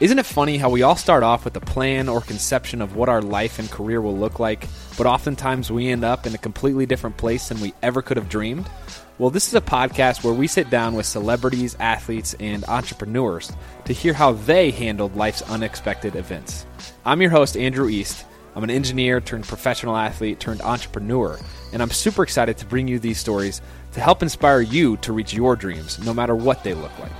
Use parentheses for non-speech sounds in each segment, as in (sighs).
Isn't it funny how we all start off with a plan or conception of what our life and career will look like, but oftentimes we end up in a completely different place than we ever could have dreamed? Well, this is a podcast where we sit down with celebrities, athletes, and entrepreneurs to hear how they handled life's unexpected events. I'm your host, Andrew East. I'm an engineer turned professional athlete turned entrepreneur, and I'm super excited to bring you these stories to help inspire you to reach your dreams, no matter what they look like.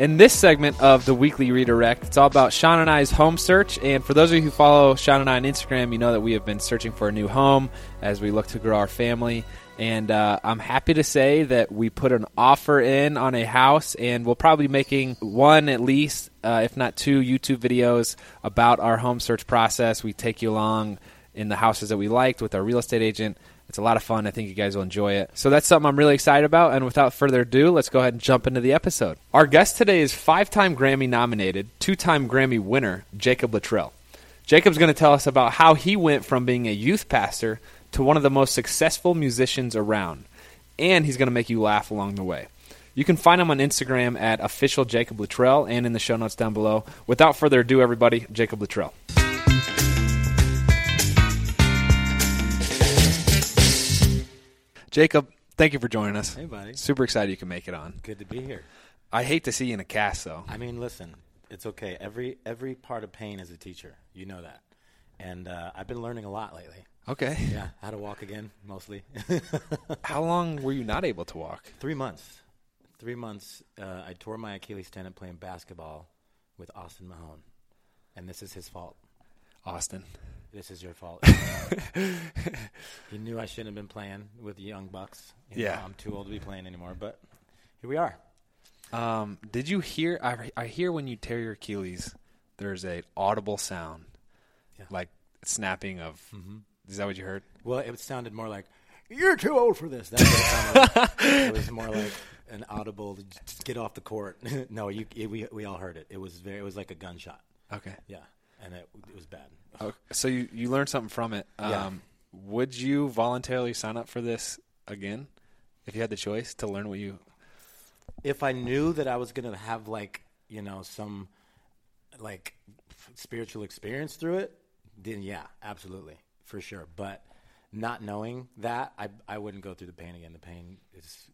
In this segment of the weekly redirect, it's all about Shawn and I's home search. And for those of you who follow Shawn and I on Instagram, you know that we have been searching for a new home as we look to grow our family. And uh, I'm happy to say that we put an offer in on a house, and we'll probably be making one at least, uh, if not two, YouTube videos about our home search process. We take you along in the houses that we liked with our real estate agent. It's a lot of fun. I think you guys will enjoy it. So that's something I'm really excited about. And without further ado, let's go ahead and jump into the episode. Our guest today is five time Grammy nominated, two time Grammy winner, Jacob Luttrell. Jacob's going to tell us about how he went from being a youth pastor to one of the most successful musicians around. And he's going to make you laugh along the way. You can find him on Instagram at official Jacob Luttrell and in the show notes down below. Without further ado, everybody, Jacob Luttrell. Jacob, thank you for joining us. Hey, buddy. Super excited you can make it on. Good to be here. I hate to see you in a cast, though. I mean, listen, it's okay. Every every part of pain is a teacher. You know that. And uh, I've been learning a lot lately. Okay. Yeah, how to walk again, mostly. (laughs) How long were you not able to walk? Three months. Three months. Uh, I tore my Achilles tendon playing basketball with Austin Mahone, and this is his fault. Austin. This is your fault. (laughs) he knew I shouldn't have been playing with the young bucks. You know, Yeah. I'm too old to be playing anymore, but here we are. Um, did you hear? I, I hear when you tear your Achilles, there's a audible sound, Yeah. like snapping of. Is that what you heard? Well, it sounded more like "You're too old for this." That's what it sounded like. it was more like an audible "Just get off the court." (laughs) no, you it, we we all heard it. It was very. It was like a gunshot. Okay. Yeah, and it, it was bad. okay. So you, you learned something from it. Um, Yeah. Would you voluntarily sign up for this again, if you had the choice to learn what you? If I knew that I was gonna have like you know some like spiritual experience through it, then yeah, absolutely for sure. But not knowing that, I I wouldn't go through the pain again. The pain is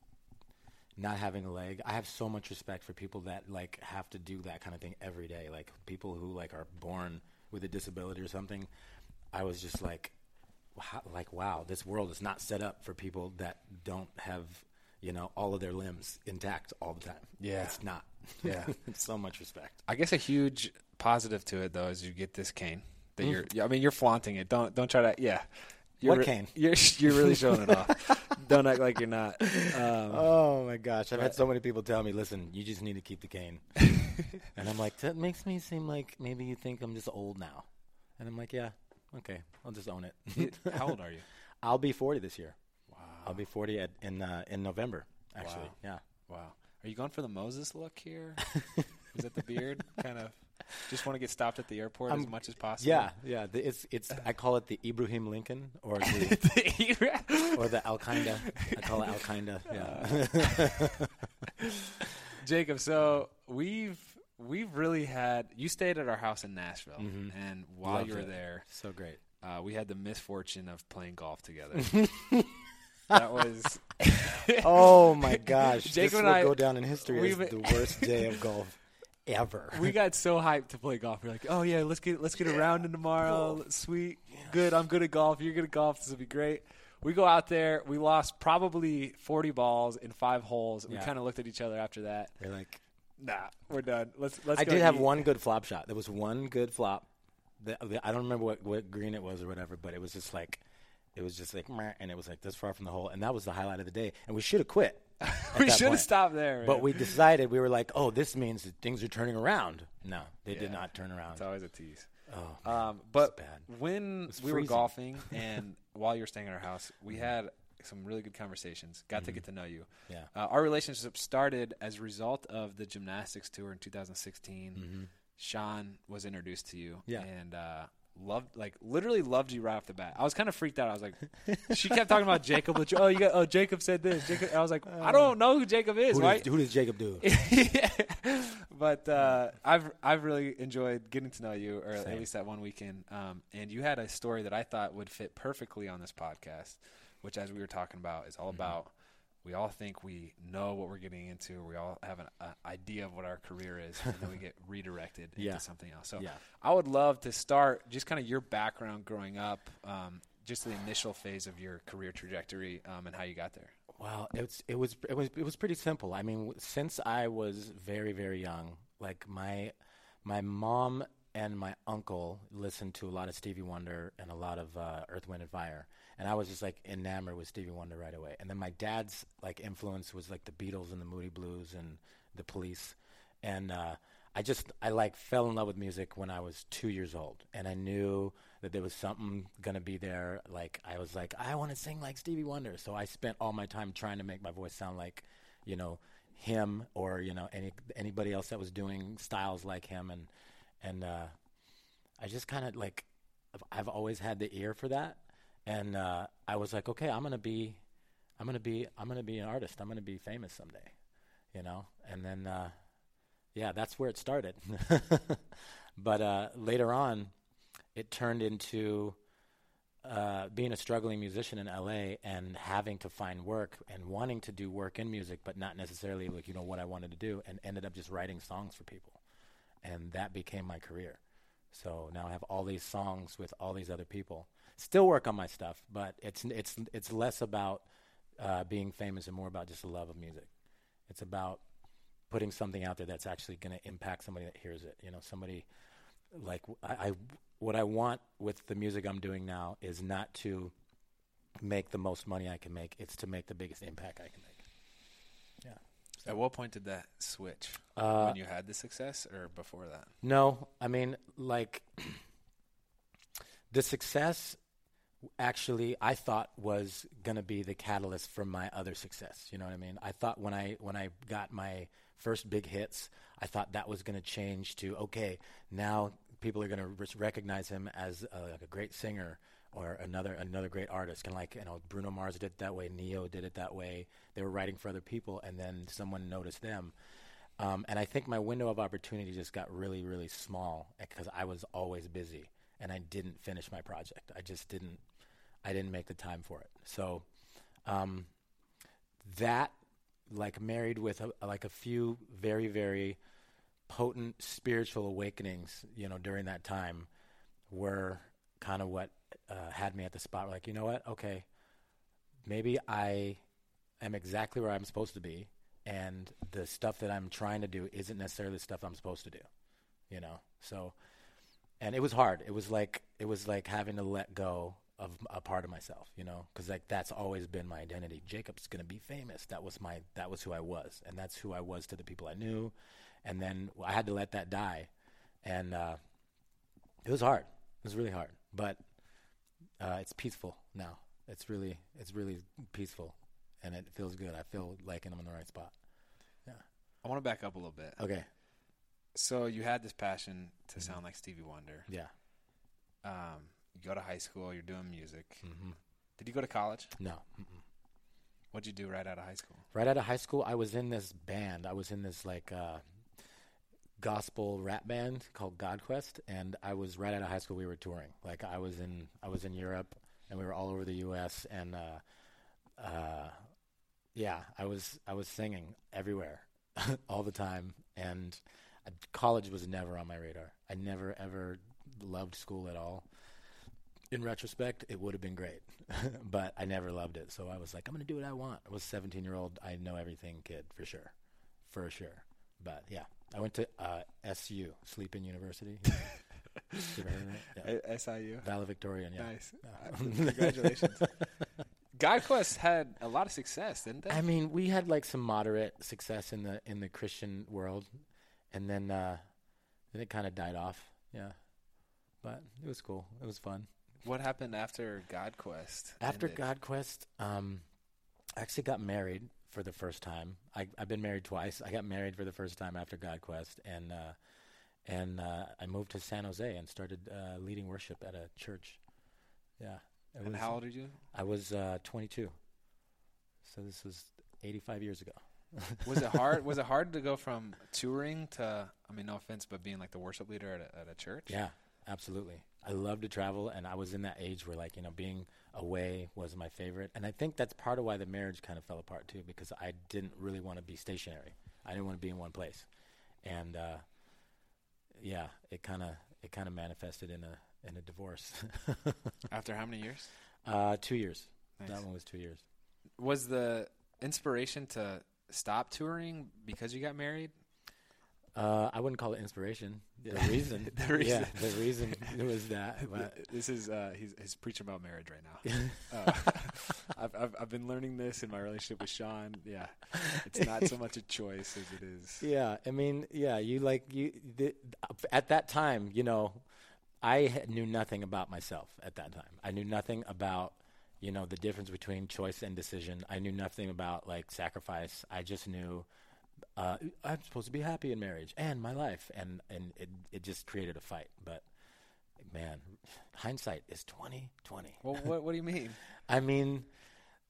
not having a leg. I have so much respect for people that like have to do that kind of thing every day. Like people who like are born with a disability or something. I was just like, wow, like wow, this world is not set up for people that don't have you know all of their limbs intact all the time. Yeah. it's not. Yeah. (laughs) so much respect. I guess a huge positive to it though is you get this cane that Mm. you're. I mean, you're flaunting it. Don't don't try to. Yeah. You're What cane? You're (laughs) you're really showing it off. (laughs) don't act like you're not. Um, Oh my gosh, I've had so many people tell me, "Listen, you just need to keep the cane," (laughs) and I'm like, that makes me seem like maybe you think I'm just old now, and I'm like, yeah, okay, I'll just own it. How old are you? I'll be 40 this year. Wow. I'll be 40 at, in uh, in November. Actually, Wow. yeah. Wow. Are you going for the Moses look here? Is that the beard? kind of. Just want to get stopped at the airport as I'm- much as possible. Yeah, yeah. The, it's it's. I call it the Ibrahim Lincoln or (laughs) the or the Al Qaeda. I call it Al Qaeda. Yeah. (laughs) Jacob, so we've we've really had you stayed at our house in Nashville, Mhm. and while Loved you were it. there, so great. uh, we had the misfortune of playing golf together. (laughs) that was Oh my gosh! Jacob this and will I- go down in history as the worst day of golf ever. we got so hyped to play golf. We're like, oh yeah, let's get let's get a round in tomorrow. Sweet, good. I'm good at golf. You're good at golf. This will be great. We go out there. We lost probably 40 balls in five holes. We kind of looked at each other after that. You're like, Nah, we're done. Let's let's. I did have eat. one good flop shot. There was one good flop. The, the, I don't remember what, what green it was or whatever, but it was just like, it was just like, and it was like this far from the hole, and that was the highlight of the day. And we should have quit. (laughs) we should have stopped there. But man. we decided we were like, oh, this means that things are turning around. No, they did not turn around. It's always a tease. Oh, Um, but when we were golfing (laughs) and while you were staying at our house, we had some really good conversations. Got to get to know you. yeah. Uh, our relationship started as a result of the gymnastics tour in 2016. Mm-hmm. Shawn was introduced to you, Yeah. and uh, loved like literally loved you right off the bat. I was kind of freaked out. I was like, she kept talking about Jacob. But oh, you got oh Jacob said this. Jacob. I was like, I don't know who Jacob is. Who, right? does, who does Jacob do? (laughs) but uh, I've I've really enjoyed getting to know you, or Same. at least that one weekend. Um, and you had a story that I thought would fit perfectly on this podcast, which, as we were talking about, is all Mm-hmm. about. We all think we know what we're getting into. We all have an uh, idea of what our career is, and then we get (laughs) redirected Yeah. into something else. So Yeah. I would love to start just kind of your background growing up, um, just the initial phase of your career trajectory, um, and how you got there. Well, it's it was it was it was pretty simple. I mean, since I was very very young, like my my mom and my uncle listened to a lot of Stevie Wonder and a lot of uh, Earth, Wind and Fire, and I was just like enamored with Stevie Wonder right away. And then my dad's like influence was like the Beatles and the Moody Blues and the Police, and uh, I just I like fell in love with music when I was two years old, and I knew that there was something gonna be there. Like I was like I want to sing like Stevie Wonder, so I spent all my time trying to make my voice sound like, you know, him or you know any anybody else that was doing styles like him, and and uh, I just kind of like I've, I've always had the ear for that, and uh, I was like, okay, I'm gonna be, I'm gonna be, I'm gonna be an artist. I'm gonna be famous someday, you know, and then. Uh, yeah, that's where it started. (laughs) but uh, later on, it turned into uh, being a struggling musician in LA and having to find work and wanting to do work in music, but not necessarily like you know what I wanted to do, and ended up just writing songs for people, and that became my career. So now I have all these songs with all these other people. Still work on my stuff, but it's it's it's less about uh, being famous and more about just the love of music. It's about putting something out there that's actually going to impact somebody that hears it. You know, somebody like I, I what I want with the music I'm doing now is not to make the most money I can make. It's to make the biggest impact I can make. Yeah. At what point did that switch? Uh, when you had the success, or before that? No, I mean, like, (clears throat) the success actually I thought was going to be the catalyst for my other success. You know what I mean? I thought when I when I got my first big hits, I thought that was going to change to okay, now people are going to re- recognize him as a, like a great singer or another another great artist. Kind of like you know Bruno Mars did it that way, Ne-Yo did it that way. They were writing for other people, and then someone noticed them. Um, and I think my window of opportunity just got really, really small because I was always busy and I didn't finish my project. I just didn't, I didn't make the time for it. So, um, that, like, married with a, like a few very, very potent spiritual awakenings, you know, during that time, were kind of what uh, had me at the spot. Like, you know what? Okay, maybe I am exactly where I'm supposed to be, and the stuff that I'm trying to do isn't necessarily the stuff I'm supposed to do. You know, so and it was hard. It was like it was like having to let go of a part of myself, you know, because like that's always been my identity. Jacob's gonna be famous. That was my that was who I was, and that's who I was to the people I knew. And then I had to let that die, and uh, it was hard. It was really hard, but uh, it's peaceful now. It's really it's really peaceful, and it feels good. I feel like I'm in the right spot. Yeah. I want to back up a little bit. Okay. So you had this passion to sound like Stevie Wonder. Yeah. Um, you go to high school. You're doing music. hmm Did you go to college? No. Mm-mm. What'd you do right out of high school? Right out of high school, I was in this band. I was in this like uh, gospel rap band called God Quest, and I was right out of high school. We were touring. Like I was in I was in Europe, and we were all over the U.S. and uh, uh, yeah, I was I was singing everywhere, (laughs) all the time. And uh, college was never on my radar. I never ever loved school at all. In retrospect, it would have been great, (laughs) but I never loved it. So I was like, I'm going to do what I want. I was a 17 year old. I know everything kid for sure, for sure. But yeah, I went to uh, SU, Sleeping University. (laughs) You ever heard it? Yeah. SIU. Valedictorian. Yeah. Nice. Yeah. Congratulations. (laughs) God Quest had a lot of success, didn't they? I mean, we had like some moderate success in the in the Christian world, and then uh, then it kind of died off. Yeah, but it was cool. It was fun. What happened after God Quest? After ended? God Quest, um, I actually got married for the first time. I, I've been married twice. I got married for the first time after God Quest, and uh, and uh, I moved to San Jose and started uh, leading worship at a church. Yeah. And was- how old are you? I was uh, 22. So this was 85 years ago. (laughs) Was it hard? was it hard to go from touring to? I mean, no offense, but being like the worship leader at a, at a church. Yeah, absolutely. I love to travel, and I was in that age where, like, you know, being away was my favorite. And I think that's part of why the marriage kind of fell apart too, because I didn't really want to be stationary. I didn't want to be in one place, and uh, yeah, it kind of it kind of manifested in a in a divorce. (laughs) After how many years? uh, two years. Nice. That one was two years. Was the inspiration to stop touring because you got married? Uh, I wouldn't call it inspiration. The reason, (laughs) The reason. yeah, the reason it (laughs) was that. But This is uh, he's, he's preaching about marriage right now. (laughs) uh, I've, I've I've been learning this in my relationship with Shawn. Yeah, it's not so much a choice as it is. Yeah, I mean, yeah, you like you the, at that time, you know, I knew nothing about myself at that time. I knew nothing about you know the difference between choice and decision. I knew nothing about like sacrifice. I just knew uh, I'm supposed to be happy in marriage and my life, and and it it just created a fight. But man, hindsight is twenty twenty. Well, what what do you mean? (laughs) I mean,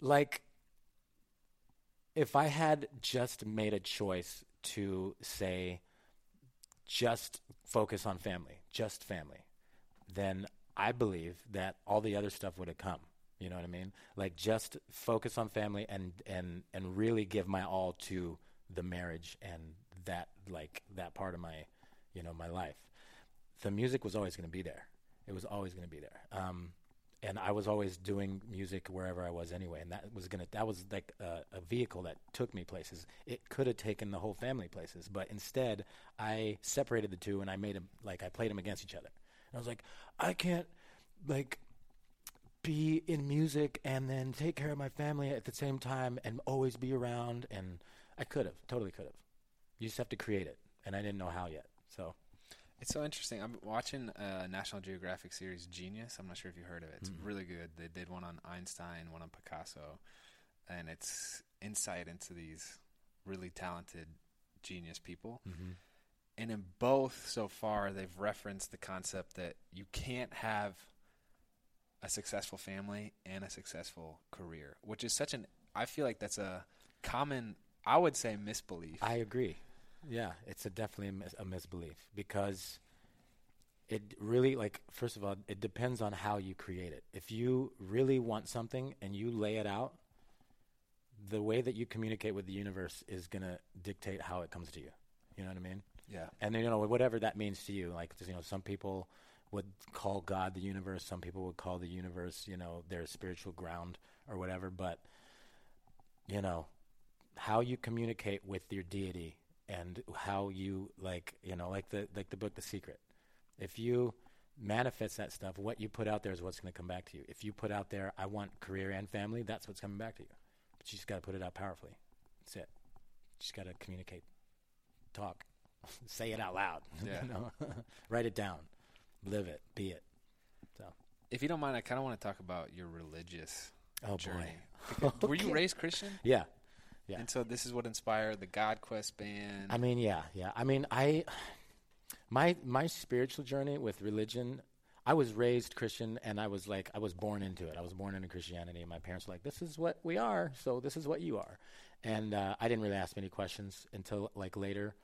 like, if I had just made a choice to say, just focus on family, just family, then I believe that all the other stuff would have come. You know what I mean? Like, just focus on family and and and really give my all to the marriage and that like that part of my, you know, my life. The music was always going to be there. It was always going to be there. Um, and I was always doing music wherever I was anyway, and that was gonna that was like a, a vehicle that took me places. It could have taken the whole family places, but instead I separated the two and I made them like I played them against each other. And I was like, I can't like be in music and then take care of my family at the same time and always be around. And I could have, totally could have. You just have to create it, and I didn't know how yet. So It's so interesting. I'm watching a National Geographic series, Genius. I'm not sure if you heard of it. It's really good. They did one on Einstein, one on Picasso, and it's insight into these really talented genius people. Mm-hmm. And in both so far, they've referenced the concept that you can't have a successful family and a successful career, which is such an. I feel like that's a common, I would say, misbelief. I agree. Yeah, it's a definitely a, mis- a misbelief because it really like first of all, it depends on how you create it. If you really want something and you lay it out, the way that you communicate with the universe is going to dictate how it comes to you. You know what I mean? yeah. And you know whatever that means to you. Like you know, some people would call God the universe. Some people would call the universe, you know, their spiritual ground or whatever. But you know, how you communicate with your deity and how you like, you know, like the like the book The Secret. If you manifest that stuff, what you put out there is what's going to come back to you. If you put out there, I want career and family, that's what's coming back to you. But you just got to put it out powerfully. That's it. You just got to communicate, talk, (laughs) say it out loud. (laughs) Yeah. you know? (laughs) Write it down, live it, be it. So, If you don't mind, I kind of want to talk about your religious oh journey. boy, Were you raised Christian? yeah, yeah. And so this is what inspired the God Quest band. I mean, yeah, yeah. I mean, I my my spiritual journey with religion. I was raised Christian, and I was like, I was born into it. I was born into Christianity, and my parents were like, "This is what we are, so this is what you are." And uh, I didn't really ask many questions until like later.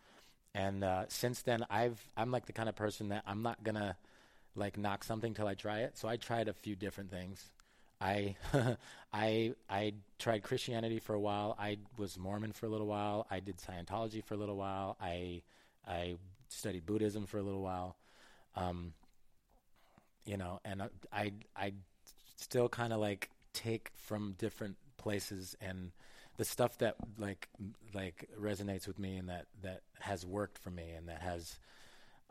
And uh, since then, I've I'm like the kind of person that I'm not gonna like knock something till I try it. So I tried a few different things. I (laughs) I I tried Christianity for a while. I was Mormon for a little while. I did Scientology for a little while. I I studied Buddhism for a little while. Um, you know, and I I, I still kind of like take from different places and the stuff that like like resonates with me and that that has worked for me and that has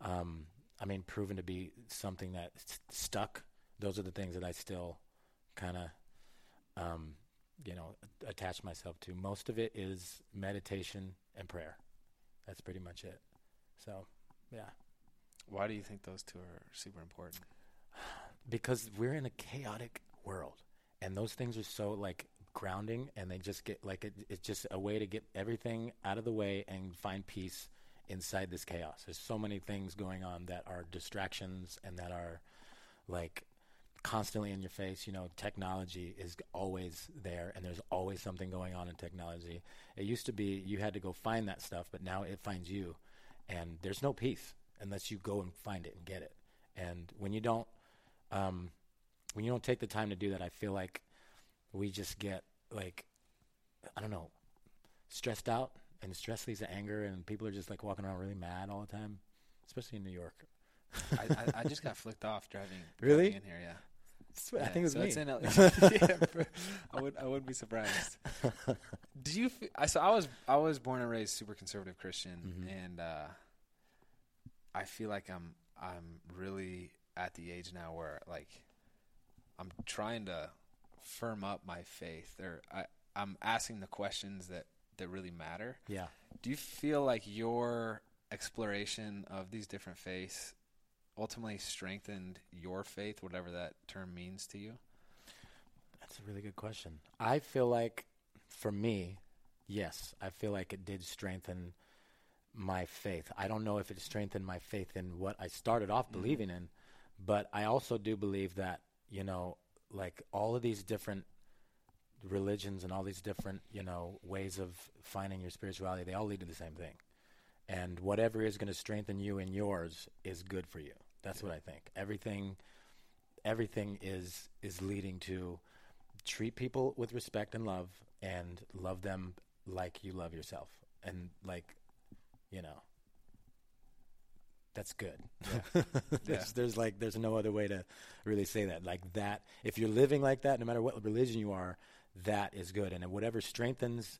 um I mean proven to be something that s- stuck those are the things that I still kind of um you know attach myself to most of it is meditation and prayer that's pretty much it so yeah Why do you think those two are super important? because we're in a chaotic world and those things are so like grounding and they just get like it, it's just a way to get everything out of the way and find peace inside this chaos. There's so many things going on that are distractions and that are like constantly in your face. You know, technology is always there, and there's always something going on in technology. It used to be you had to go find that stuff, but now it finds you, and there's no peace unless you go and find it and get it. And when you don't, um, when you don't take the time to do that, I feel like we just get like, I don't know, stressed out, and stress leads to anger, and people are just like walking around really mad all the time, especially in New York. I, I, I just got (laughs) flicked off driving. Really? driving in here, yeah. (laughs) I Yeah, think it was so me. it's in LA. yeah, I would I wouldn't be surprised. (laughs) Do you? I so I was I was born and raised super conservative Christian, Mhm. and uh, I feel like I'm I'm really at the age now where like I'm trying to firm up my faith, or I I'm asking the questions that that really matter. yeah. Do you feel like your exploration of these different faiths ultimately strengthened your faith, whatever that term means to you? That's a really good question. I feel like, for me, yes, I feel like it did strengthen my faith. I don't know if it strengthened my faith in what I started off mm-hmm. believing in, but I also do believe that, you know, like all of these different religions and all these different, you know, ways of finding your spirituality, they all lead to the same thing. And whatever is going to strengthen you in yours is good for you. That's what I think. Everything everything is is leading to treat people with respect and love and love them like you love yourself. And like you know that's good. (laughs) There's, there's like there's no other way to really say that. Like that if you're living like that no matter what religion you are that is good. And whatever strengthens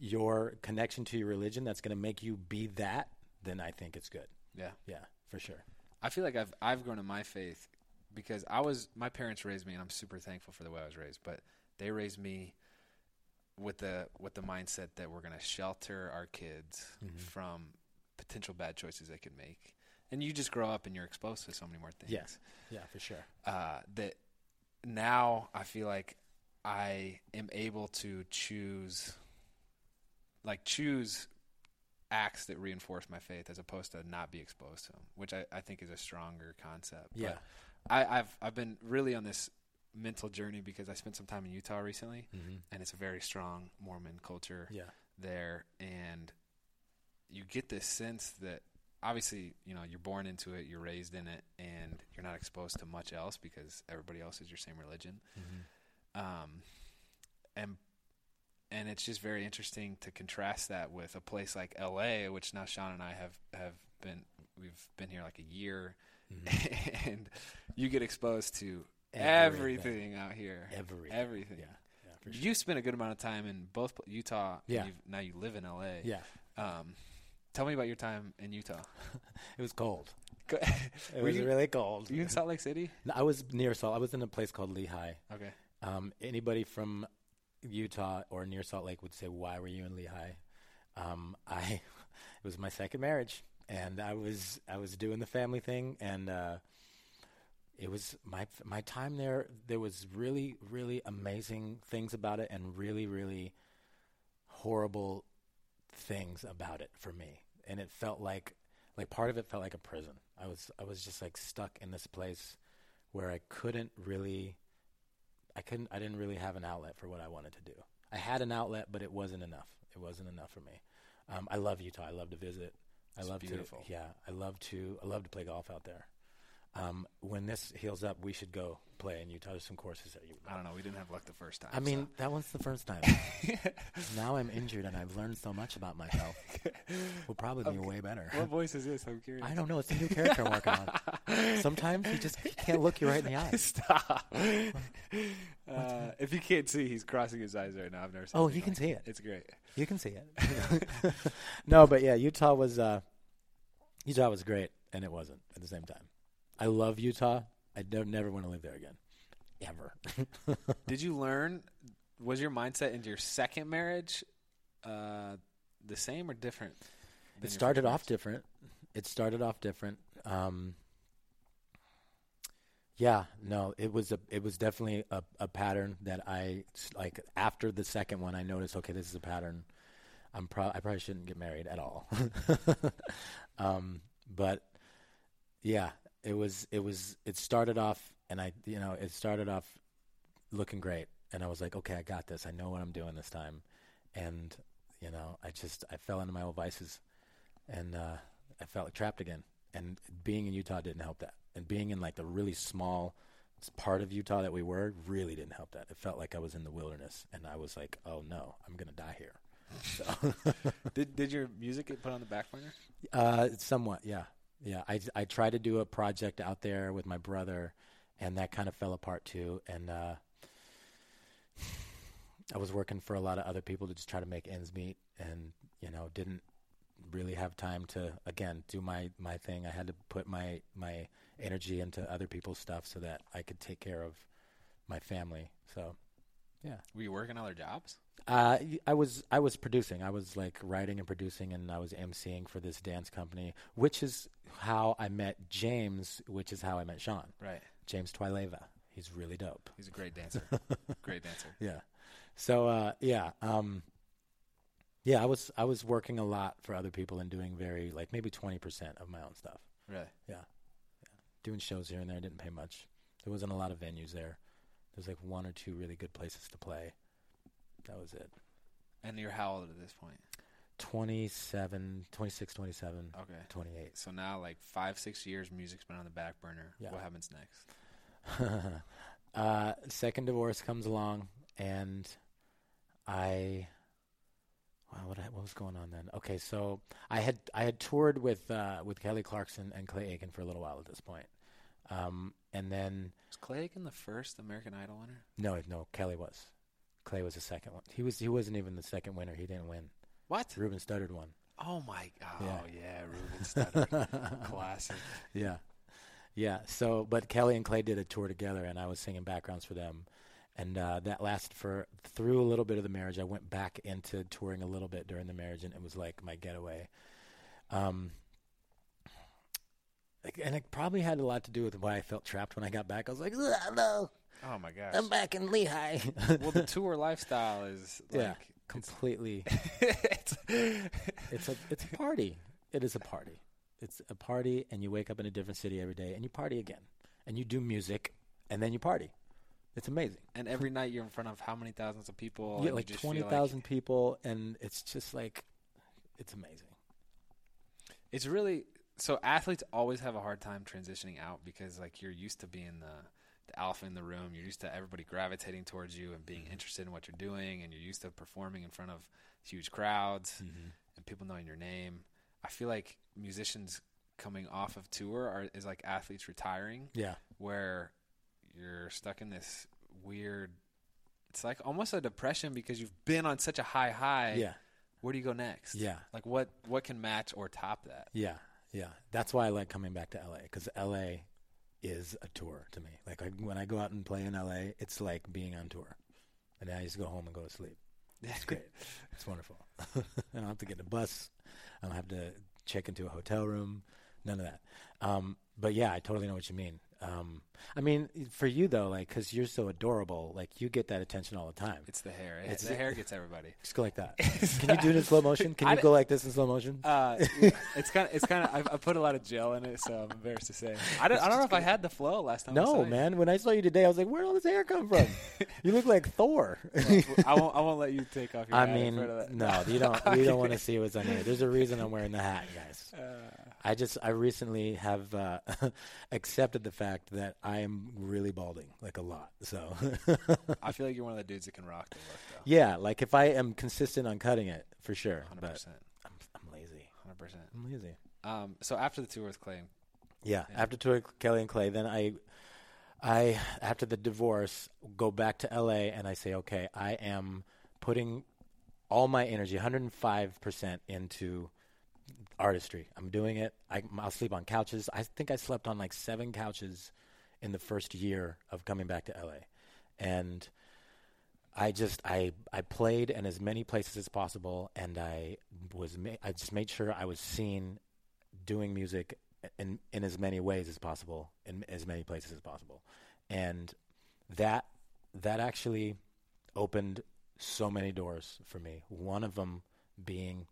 your connection to your religion that's going to make you be that then i think it's good. Yeah. yeah for sure I feel like I've I've grown in my faith because I was my parents raised me and I'm super thankful for the way I was raised, but they raised me with the with the mindset that we're going to shelter our kids Mhm. from potential bad choices they could make. And you just grow up and you're exposed to so many more things. Yes. yeah for sure uh, that now I feel like I am able to choose, like choose acts that reinforce my faith as opposed to not be exposed to them, which I, I think is a stronger concept. But yeah I, I've I've been really on this mental journey because I spent some time in Utah recently, mm-hmm. and it's a very strong Mormon culture yeah there and you get this sense that obviously you know you're born into it you're raised in it and you're not exposed to much else because everybody else is your same religion mm-hmm. um, and and it's just very interesting to contrast that with a place like LA which now Shawn and I have have been we've been here like a year Mm-hmm. (laughs) and you get exposed to Everything. everything, out here Everything. everything Yeah. Yeah. Sure. you spent a good amount of time in both Utah. and Yeah. you've, now you live in LA. Yeah. Um, tell me about your time in Utah. (laughs) It was cold. (laughs) It was you- really cold. You in Salt Lake City? No, I was near Salt. I was in a place called Lehi. Okay. Um, anybody from Utah or near Salt Lake would say, "Why were you in Lehi?" Um, I (laughs) it was my second marriage, and I was I was doing the family thing, and uh, it was my my time there. There was really really amazing things about it, and really really horrible things about it for me. And it felt like like part of it felt like a prison. I was I was just like stuck in this place where I couldn't really I couldn't I didn't really have an outlet for what I wanted to do. I had an outlet, but it wasn't enough. It wasn't enough for me. Um, I love Utah. I love to visit. I It's love beautiful. to yeah. I love to I love to play golf out there. Um, when this heals up, we should go play in Utah. There's some courses there. You I don't know. We didn't have luck the first time. I mean, so. that one's the first time. (laughs) now I'm injured and I've learned so much about myself. (laughs) We'll probably be Okay. way better. what voice is this? I'm curious. I don't know. It's a new character I'm working on. (laughs) Sometimes he just he can't look you right in the eye. Stop. uh, if you can't see, he's crossing his eyes right now. I've never seen. Oh, he can like see it. It's great. You can see it. no, but yeah, Utah was uh, Utah was great, and it wasn't at the same time. I love Utah. I don't never want to live there again, ever. (laughs) Did you learn? Was your mindset into your second marriage uh, the same or different? it started off different. It started off different. Um, yeah, no, it was a it was definitely a, a pattern I like after the second one I noticed okay this is a pattern. I'm pro- I probably shouldn't get married at all. (laughs) um, but yeah, it was it was it started off, and I you know it started off looking great, and I was like, okay, I got this. I know what I'm doing this time, and you know, I just I fell into my old vices, and uh, I felt trapped again. And being in Utah didn't help that, and being in like the really small part of Utah that we were really didn't help that. It felt like I was in the wilderness, and I was like, oh no, I'm gonna die here. (laughs) So (laughs) did did your music get put on the back burner? Uh, somewhat, yeah, yeah. I I tried to do a project out there with my brother, and that kind of fell apart too. And uh, (sighs) I was working for a lot of other people to just try to make ends meet, and you know didn't really have time to again do my my thing. I had to put my my energy into other people's stuff so that I could take care of my family. So, yeah. Were you working other jobs? Uh, I was I was producing. I was like writing and producing, and I was emceeing for this dance company, which is how I met James, which is how I met Shawn. Right. James Twileva. He's really dope. He's a great dancer. (laughs) great dancer. Yeah. So uh, yeah, um, yeah. I was I was working a lot for other people and doing very like maybe twenty percent of my own stuff. Really? Yeah. yeah. Doing shows here and there. Didn't pay much. There wasn't a lot of venues there. There's like one or two really good places to play. That was it. And you're how old at this point? 27, 26, 27, okay. 28. So now, like five, six years, music's been on the back burner. Yeah. What happens next? (laughs) uh, second divorce comes along, and I. Wow, what, what was going on then? Okay, so I had I had toured with uh, with Kelly Clarkson and Clay Aiken for a little while at this point, um, and then was Clay Aiken the first American Idol winner? No, no, Kelly was. Clay was the second one. He was he wasn't even the second winner. He didn't win. What? Ruben Studdard won. Oh my! God. Oh yeah, yeah Ruben Studdard, (laughs) classic. Yeah, yeah. So, but Kelly and Clay did a tour together, and I was singing backgrounds for them, and uh, that lasted for through a little bit of the marriage. I went back into touring a little bit during the marriage, and it was like my getaway. Um, and it probably had a lot to do with why I felt trapped when I got back. I was like, no. Oh my gosh. I'm back in Lehi. well, the (laughs) tour lifestyle is like yeah, completely. (laughs) It's, it's a it's a party. It is a party. It's a party, and you wake up in a different city every day, and you party again, and you do music, and then you party. It's amazing. And every night you're in front of how many thousands of people? Yeah, like twenty thousand like... people, and it's just like, it's amazing. It's really so athletes always have a hard time transitioning out because like you're used to being the the alpha in the room. You're used to everybody gravitating towards you and being interested in what you're doing, and you're used to performing in front of huge crowds mm-hmm. and people knowing your name. I feel like musicians coming off of tour are is like athletes retiring. Yeah, where you're stuck in this weird. It's like almost a depression because you've been on such a high high. Yeah. Where do you go next? Yeah. Like what what can match or top that? Yeah. Yeah. That's why I like coming back to LA because LA is a tour to me. Like I, when I go out and play in LA, it's like being on tour. And then I just go home and go to sleep. It's great. (laughs) it's wonderful. (laughs) I don't have to get in a bus. I don't have to check into a hotel room. None of that. Um, but yeah, I totally know what you mean. Um, I mean, for you though, like, because you're so adorable, like you get that attention all the time. It's the hair. It's the hair (laughs) gets everybody. Just go like that. (laughs) Can you do it in slow motion? Can you go like this in slow motion? Uh, it's kind of, it's kind of. I put a lot of gel in it, so I'm embarrassed to say. I don't, I don't know if I had the flow last time. No, man. When I saw you today, I was like, where did all this hair come from? (laughs) you look like Thor. well, I won't. I won't let you take off your. I mean, no, you don't. You don't want to see what's on here. There's a reason I'm wearing the hat, guys. Uh, I just, I recently have uh, accepted the fact that I am am really balding, like a lot. So I feel like you're one of the dudes that can rock the look. Though. Yeah, like if I am consistent on cutting it, for sure. Hundred percent. I'm, I'm lazy. Hundred percent. I'm lazy. Um, so after the tour with Clay, yeah, yeah, after tour with Kelly and Clay, then I, I after the divorce go back to L.A. and I say, okay, I am putting all my energy, 105 percent into artistry. I'm doing it. I, will sleep on couches. I think I slept on like seven couches in the first year of coming back to LA. And I just I I played in as many places as possible, and I was I just made sure I was seen doing music in in as many ways as possible, in as many places as possible, and that that actually opened so many doors for me. One of them being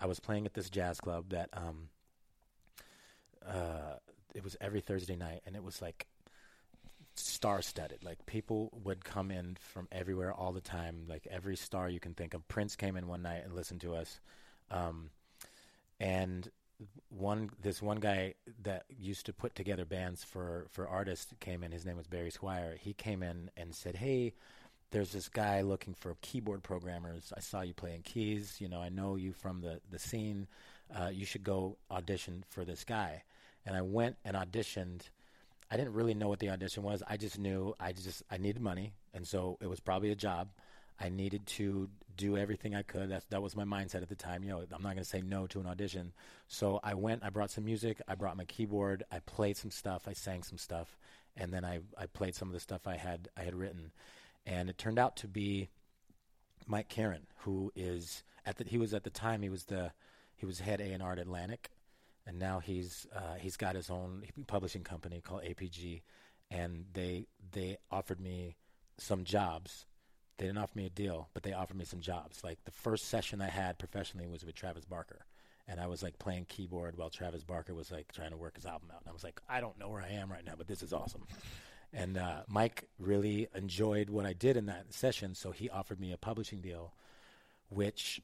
I was playing at this jazz club that um uh it was every Thursday night and it was like star studded. Like people would come in from everywhere all the time. Like every star you can think of. Prince came in one night and listened to us. Um, and one this one guy that used to put together bands for for artists came in. His name was Barry Squire. He came in and said, "Hey, there's this guy looking for keyboard programmers. I saw you playing keys. You know, I know you from the the scene. Uh, you should go audition for this guy." And I went and auditioned. I didn't really know what the audition was. I just knew I just I needed money, and so it was probably a job. I needed to do everything I could. That that was my mindset at the time. You know, I'm not going to say no to an audition. So I went. I brought some music. I brought my keyboard. I played some stuff. I sang some stuff, and then I I played some of the stuff I had I had written, and it turned out to be Mike Caren, who is at the he was at the time he was the he was head A and R at Atlantic, and now he's uh, he's got his own publishing company called APG, and they they offered me some jobs they didn't offer me a deal, but they offered me some jobs. Like the first session I had professionally was with Travis Barker. And I was like playing keyboard while Travis Barker was like trying to work his album out. And I was like, I don't know where I am right now, but this is awesome. And uh, Mike really enjoyed what I did in that session, so he offered me a publishing deal, which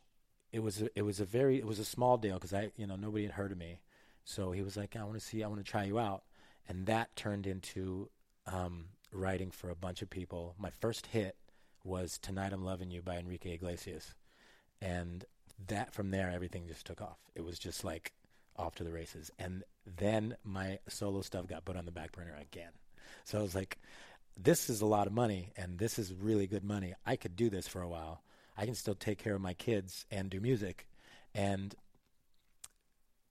it was a, it was a very it was a small deal because I you know nobody had heard of me, so he was like, I want to see, I want to try you out, and that turned into um, writing for a bunch of people. My first hit was Tonight I'm Loving You by Enrique Iglesias. And that from there everything just took off. It was just like off to the races. And then my solo stuff got put on the back burner again. So I was like, this is a lot of money and this is really good money. I could do this for a while. I can still take care of my kids and do music. And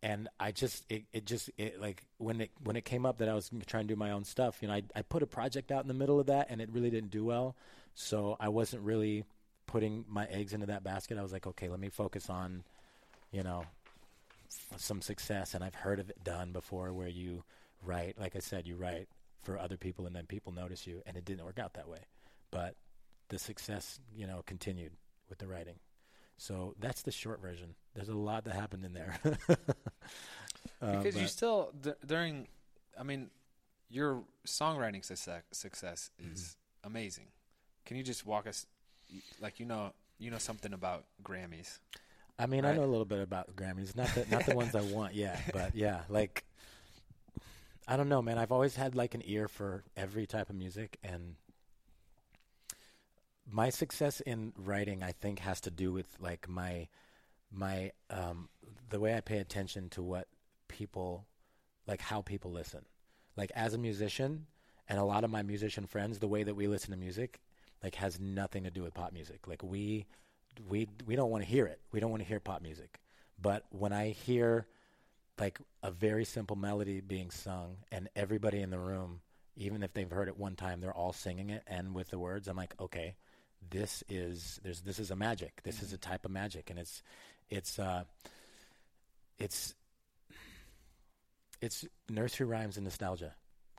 and I just it, it just it like when it when it came up that I was trying to do my own stuff, you know, I I put a project out in the middle of that and it really didn't do well. So I wasn't really putting my eggs into that basket. I was like, okay, let me focus on, you know, some success. And I've heard of it done before where you write, like I said, you write for other people and then people notice you. And it didn't work out that way. But the success, you know, continued with the writing. So that's the short version. There's a lot that happened in there. (laughs) uh, because you still, d- during, I mean, your songwriting success, success is mm-hmm. amazing. Can you just walk us, like you know, you know something about Grammys? I mean, right? I know a little bit about Grammys, not the not the ones I want yet, but yeah, (laughs) like I don't know, man. I've always had like an ear for every type of music, and my success in writing, I think, has to do with like my my um, the way I pay attention to what people like, how people listen. Like as a musician, and a lot of my musician friends, the way that we listen to music like has nothing to do with pop music. Like we we we don't want to hear it. We don't want to hear pop music. But when I hear like a very simple melody being sung and everybody in the room, even if they've heard it one time, they're all singing it and with the words, I'm like, okay, this is there's this is a magic. This mm-hmm. is a type of magic and it's it's uh it's it's nursery rhymes and nostalgia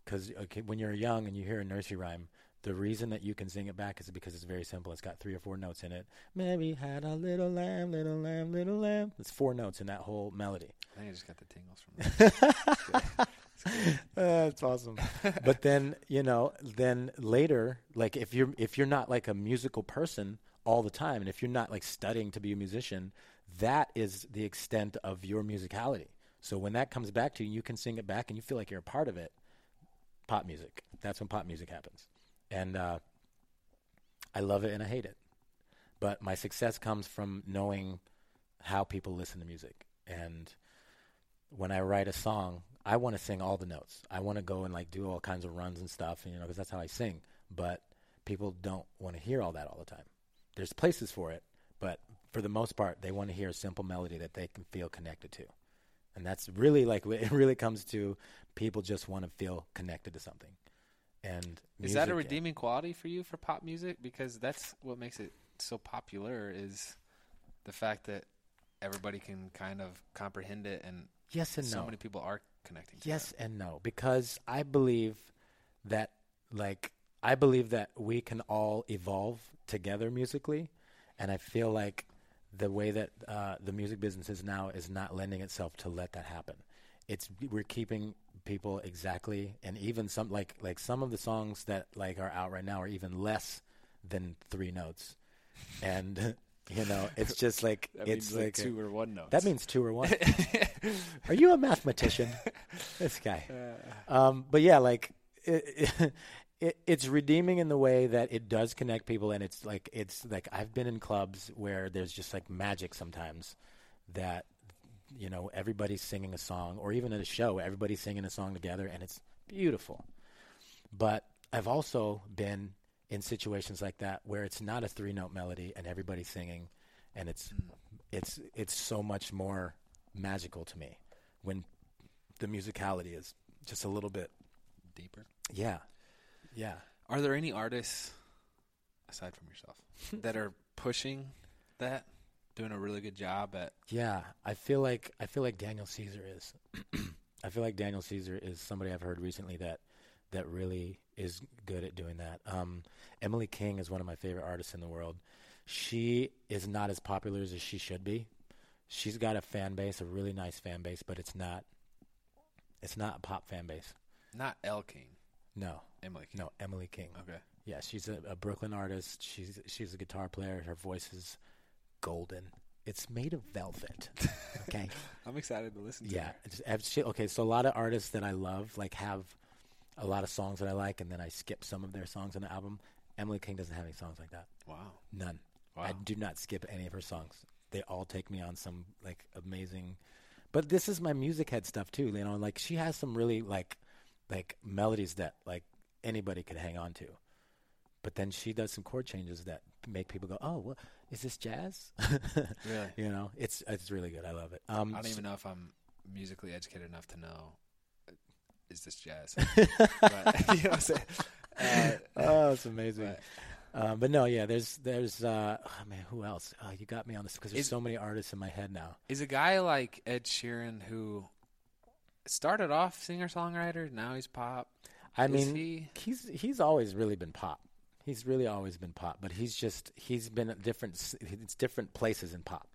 because okay, when you're young and you hear a nursery rhyme, the reason that you can sing it back is because it's very simple. It's got three or four notes in it. Mary had a little lamb, little lamb, little lamb. It's four notes in that whole melody. I think I just got the tingles from (laughs) that. That's awesome. (laughs) but then you know, then later, like if you're if you're not like a musical person all the time, and if you're not like studying to be a musician, that is the extent of your musicality. So when that comes back to you, you can sing it back, and you feel like you're a part of it. Pop music. That's when pop music happens and uh, I love it and I hate it. But my success comes from knowing how people listen to music. And when I write a song, I want to sing all the notes. I want to go and like do all kinds of runs and stuff, and you know, because that's how I sing. But people don't want to hear all that all the time. There's places for it, but for the most part, they want to hear a simple melody that they can feel connected to. And that's really like (laughs) it really comes to people just want to feel connected to something. And is that a redeeming quality for you for pop music? Because that's what makes it so popular is the fact that everybody can kind of comprehend it and yes and so no. many people are connecting yes it. and no because i believe that like i believe that we can all evolve together musically and i feel like the way that uh, the music business is now is not lending itself to let that happen. It's we're keeping people exactly, and even some like like some of the songs that like are out right now are even less than three notes, and (laughs) you know it's just like That it's like like a- two or one notes. that means two or one. (laughs) Are you a mathematician? this guy. (laughs) Um, but yeah, like it, it, it's redeeming in the way that it does connect people, and it's like it's like I've been in clubs where there's just like magic sometimes that you know everybody's singing a song, or even at a show, everybody's singing a song together, and it's beautiful. But I've also been in situations like that where it's not a three note melody and everybody's singing and it's mm. it's it's so much more magical to me when the musicality is just a little bit deeper. yeah. Yeah. Are there any artists aside from yourself (laughs) that are pushing that, doing a really good job at? Yeah, I feel like I feel like Daniel Caesar is. (clears throat) I feel like Daniel Caesar is somebody I've heard recently that that really is good at doing that. Um, Emily King is one of my favorite artists in the world. She is not as popular as she should be. She's got a fan base, a really nice fan base, but it's not. It's not a pop fan base. Not El King, No, Emily King. no, Emily King. Okay. Yeah, she's a, a Brooklyn artist. She's she's a guitar player. Her voice is golden. It's made of velvet. (laughs) Okay. I'm excited to listen to Yeah. her. It's, I've- she- okay, so a lot of artists that I love like have a lot of songs that I like, and then I skip some of their songs on the album. Emily King doesn't have any songs like that. Wow. None. Wow. I do not skip any of her songs. They all take me on some like amazing. But this is my music head stuff too. You know, like she has some really like like melodies that like anybody could hang on to. But then she does some chord changes that make people go, "Oh, what, is this jazz?" (laughs) Really? You know, it's it's really good. I love it. Um, I don't even know if I'm musically educated enough to know uh, is this jazz. (laughs) but, (laughs) you know what I'm saying? Uh, oh, it's amazing. But- Um, but no, yeah, there's there's uh, oh man, who else? Uh, you got me on this because there's Is- so many artists in my head now. is a guy like Ed Sheeran who started off singer songwriter, now he's pop. I Is mean, he- he's he's always really been pop. He's really always been pop, but he's just he's been at different it's different places in pop.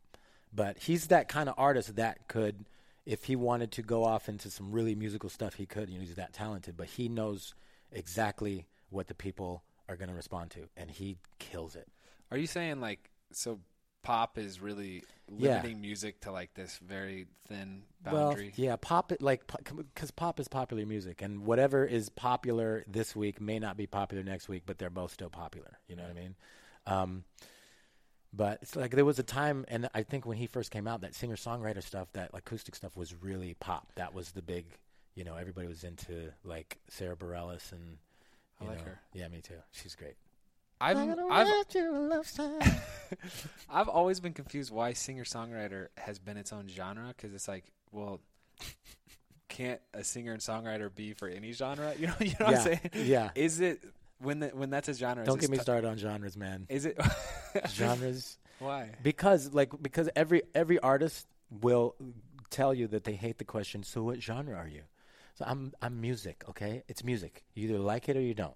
But he's that kind of artist that could, if he wanted to go off into some really musical stuff, he could. You know, he's that talented, but he knows exactly what the people are going to respond to, and he kills it. Are you saying like so? Pop is really Yeah. limiting music to like this very thin boundary. Well, yeah, pop it like because pop is popular music, and whatever is popular this week may not be popular next week, but they're both still popular. You know what I mean? Um, but it's like there was a time, and I think when he first came out, that singer songwriter stuff, that acoustic stuff, was really pop. That was the big, you know, everybody was into like Sara Bareilles and. I like know, her. Yeah, me too. She's great. I've I've (laughs) I've always been confused why singer songwriter has been its own genre because it's like, well, can't a singer and songwriter be for any genre? (laughs) You know, you know what Yeah, I'm saying? yeah. Is it when the, when that's a genre? Don't get me it started on genres, man. Is it (laughs) Genres. why? because like because every every artist will tell you that they hate the question so what genre are you so i'm i'm music okay it's music you either like it or you don't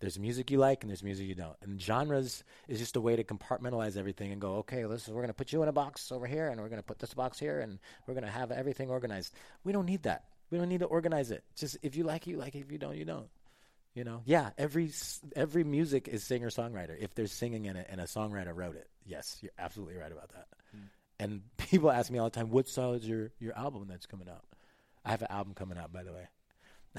there's music you like and there's music you don't and genres is just a way to compartmentalize everything and go okay listen we're going to put you in a box over here and we're going to put this box here and we're going to have everything organized we don't need that we don't need to organize it just if you like it you like it if you don't you don't you know, yeah. Every every music is singer songwriter. If there's singing in it and a songwriter wrote it, yes, you're absolutely right about that. Hmm. And (laughs) people ask me all the time, "What style is your your album that's coming out?" I have an album coming out, by the way.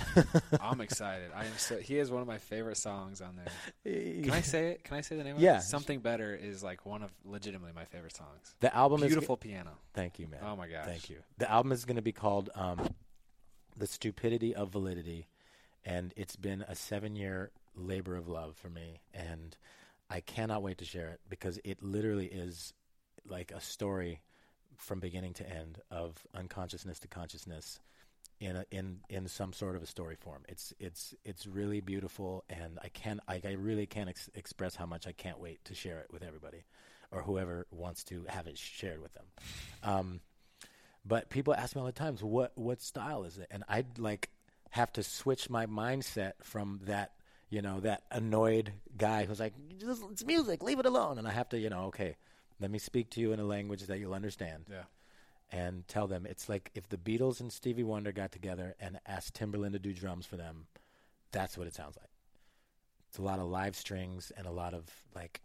(laughs) I'm excited. I am so. He has one of my favorite songs on there. (laughs) Can I say it? Can I say the name? of Yeah. it? Something better is like one of legitimately my favorite songs. The album is Beautiful piano. Thank you, man. Oh my gosh. Thank you. The album is going to be called um, "The Stupidity of Validity," and it's been a seven-year labor of love for me, and I cannot wait to share it because it literally is like a story from beginning to end of unconsciousness to consciousness in a, in in some sort of a story form. It's it's it's really beautiful, and I can I, I really can't ex- express how much I can't wait to share it with everybody, or whoever wants to have it shared with them. Um, but people ask me all the times, what what style is it? And I'd like have to switch my mindset from that, you know, that annoyed guy who's like, it's music, leave it alone. And I have to, you know, okay, Let me speak to you in a language that you'll understand. Yeah. And tell them it's like if the Beatles and Stevie Wonder got together and asked Timberland to do drums for them, that's what it sounds like. It's a lot of live strings and a lot of like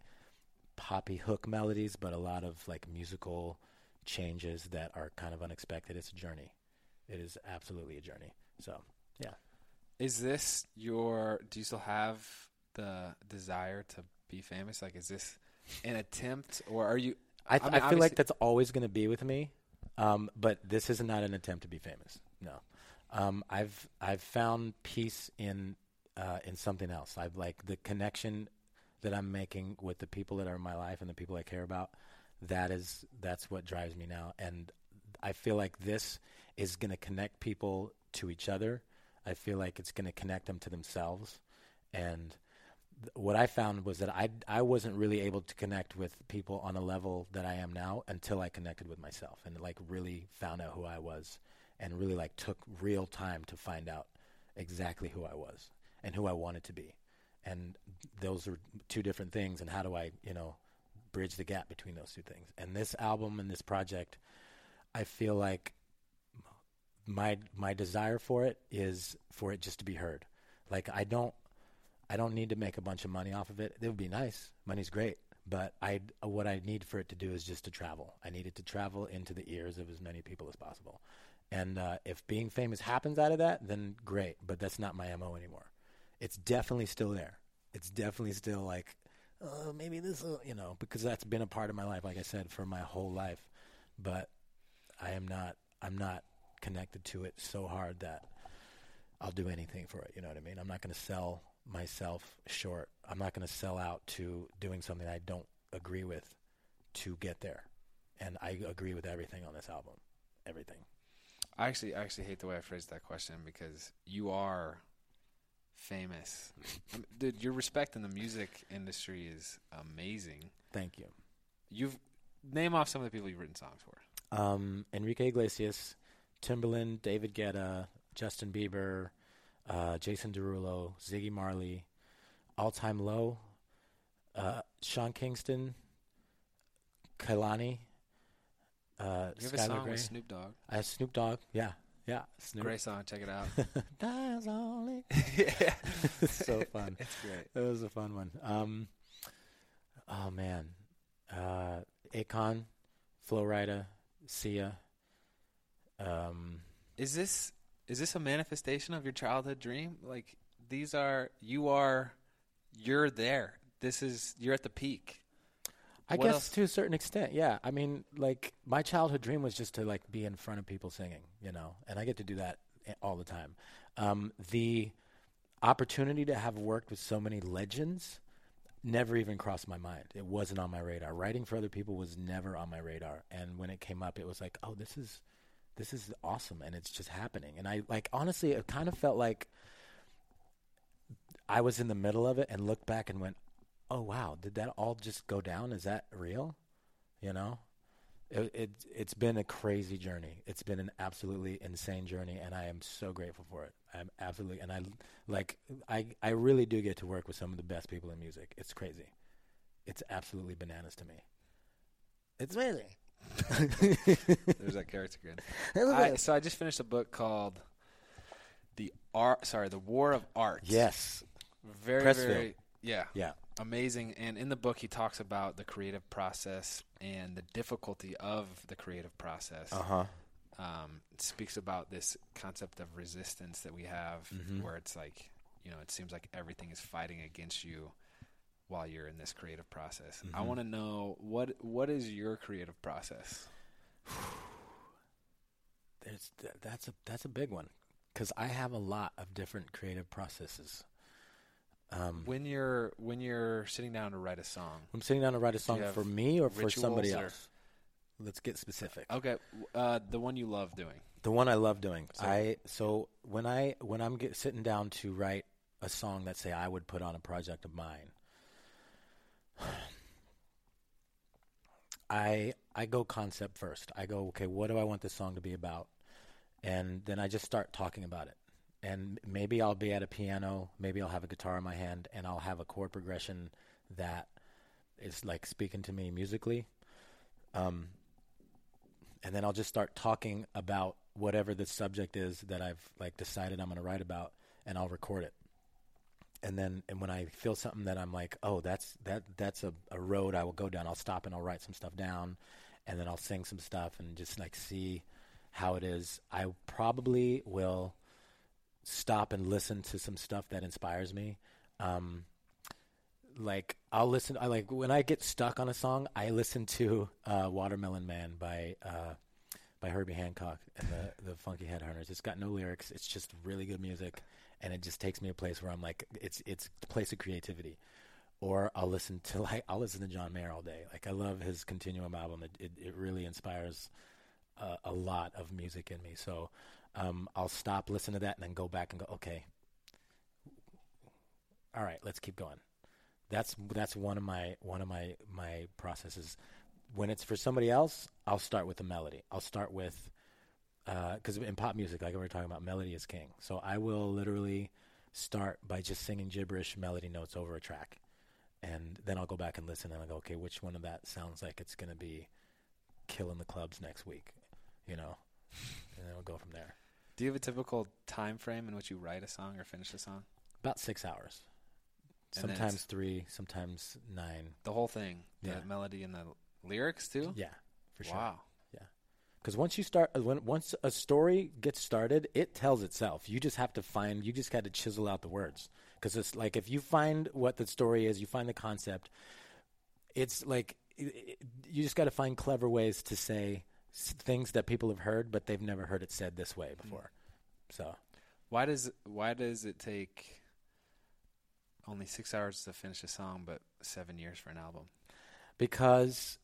poppy hook melodies, but a lot of like musical changes that are kind of unexpected. It's a journey. It is absolutely a journey. So, yeah. Is this your? Do you still have the desire to be famous? Like, is this an attempt, or are you? I, I mean, I, feel like that's always going to be with me, um, but this is not an attempt to be famous. No, um, I've I've found peace in uh, in something else. I've like the connection that I'm making with the people that are in my life and the people I care about. That is that's what drives me now, and I feel like this is going to connect people to each other. I feel like it's going to connect them to themselves, and what I found was that I I wasn't really able to connect with people on a level that I am now until I connected with myself and like really found out who I was and really like took real time to find out exactly who I was and who I wanted to be. And those are two different things and how do I, you know, bridge the gap between those two things. And this album and this project I feel like my my desire for it is for it just to be heard. Like I don't I don't need to make a bunch of money off of it. It would be nice. Money's great, but I what I need for it to do is just to travel. I need it to travel into the ears of as many people as possible. And uh, if being famous happens out of that, then great. But that's not my mo anymore. It's definitely still there. It's definitely still like, oh, maybe this, will, you know, because that's been a part of my life, like I said, for my whole life. But I am not. I'm not connected to it so hard that I'll do anything for it. You know what I mean? I'm not going to sell myself short. I'm not going to sell out to doing something I don't agree with to get there. And I agree with everything on this album. Everything. I actually, I actually hate the way I phrased that question because you are famous, I (laughs) mean, dude. Your respect in the music industry is amazing. Thank you. You've name off some of the people you've written songs for. Um, Enrique Iglesias, Timberland, David Guetta, Justin Bieber, uh, Jason Derulo, Ziggy Marley, All Time Low, uh, Sean Kingston, Kehlani, uh, You have a song Grey. with Snoop Dogg. I have Snoop Dogg. Yeah, yeah. Snoop. Great song. Check it out. (laughs) That's only. (laughs) yeah, (laughs) so fun. It's great. It was a fun one. Um, oh man, uh, Akon, Flo Rida, Sia. Um, Is this is this a manifestation of your childhood dream? Like these are you are you're there. This is you're at the peak. I What guess else? to a certain extent, yeah. I mean, like my childhood dream was just to like be in front of people singing, you know, and I get to do that all the time. Um, the opportunity to have worked with so many legends never even crossed my mind. It wasn't on my radar. Writing for other people was never on my radar, and when it came up, it was like, oh, this is this is awesome, and it's just happening. And I like honestly, it kind of felt like I was in the middle of it and looked back and went, "Oh wow, did that all just go down? Is that real?" You know, it, it it's been a crazy journey. It's been an absolutely insane journey, and I am so grateful for it. I'm absolutely, and I like I I really do get to work with some of the best people in music. It's crazy. It's absolutely bananas to me. It's amazing. (laughs) There's that character again. I, so I just finished a book called the art. Sorry, the War of Art. yes. very Pressfield. very yeah Yeah. amazing. And in the book, he talks about the creative process and the difficulty of the creative process. Uh huh. um, speaks about this concept of resistance that we have, Mhm. where it's like, you know, it seems like everything is fighting against you while you're in this creative process. I Mhm. want to know what what is your creative process? (sighs) There's that's a that's a big one because I have a lot of different creative processes. Um, When you're when you're sitting down to write a song. I'm sitting down to write a song for me or for somebody or- else. Let's get specific. Okay, uh, the one you love doing. The one I love doing. So- I so when I when I'm get, sitting down to write a song that say I would put on a project of mine, I I go concept first. I go okay, what do I want this song to be about, and then I just start talking about it. And maybe I'll be at a piano, maybe I'll have a guitar in my hand, and I'll have a chord progression that is like speaking to me musically. Um, and then I'll just start talking about whatever the subject is that I've like decided I'm going to write about, and I'll record it. And then, and when I feel something that I'm like, oh, that's that that's a, a road I will go down. I'll stop and I'll write some stuff down, and then I'll sing some stuff and just like see how it is. I probably will stop and listen to some stuff that inspires me. Um, like I'll listen. I like when I get stuck on a song, I listen to uh, "Watermelon Man" by uh, by Herbie Hancock and the the Funky Headhunters. It's got no lyrics. It's just really good music, and it just takes me a place where I'm like, it's it's a place of creativity. Or I'll listen to (laughs) like I'll listen to John Mayer all day. Like I love his Continuum album. It it, it really inspires a, a lot of music in me. So um, I'll stop, listen to that, and then go back and go, okay, all right, let's keep going. That's that's one of my one of my my processes. When it's for somebody else, I'll start with the melody. I'll start with because uh, in pop music, like we were talking about, melody is king. So I will literally start by just singing gibberish melody notes over a track, and then I'll go back and listen, and I go, okay, which one of that sounds like it's going to be killing the clubs next week, you know, and then we'll go from there. Do you have a typical time frame in which you write a song or finish a song? About six hours. Sometimes three, sometimes nine. The whole thing, the yeah. melody and the lyrics too. Yeah, for sure. Wow. Because once you start, uh, when once a story gets started, it tells itself. You just have to find. You just got to chisel out the words. Because it's like if you find what the story is, you find the concept. It's like you just got to find clever ways to say things that people have heard, but they've never heard it said this way before. So, why does why does it take only six hours to finish a song, but seven years for an album? Because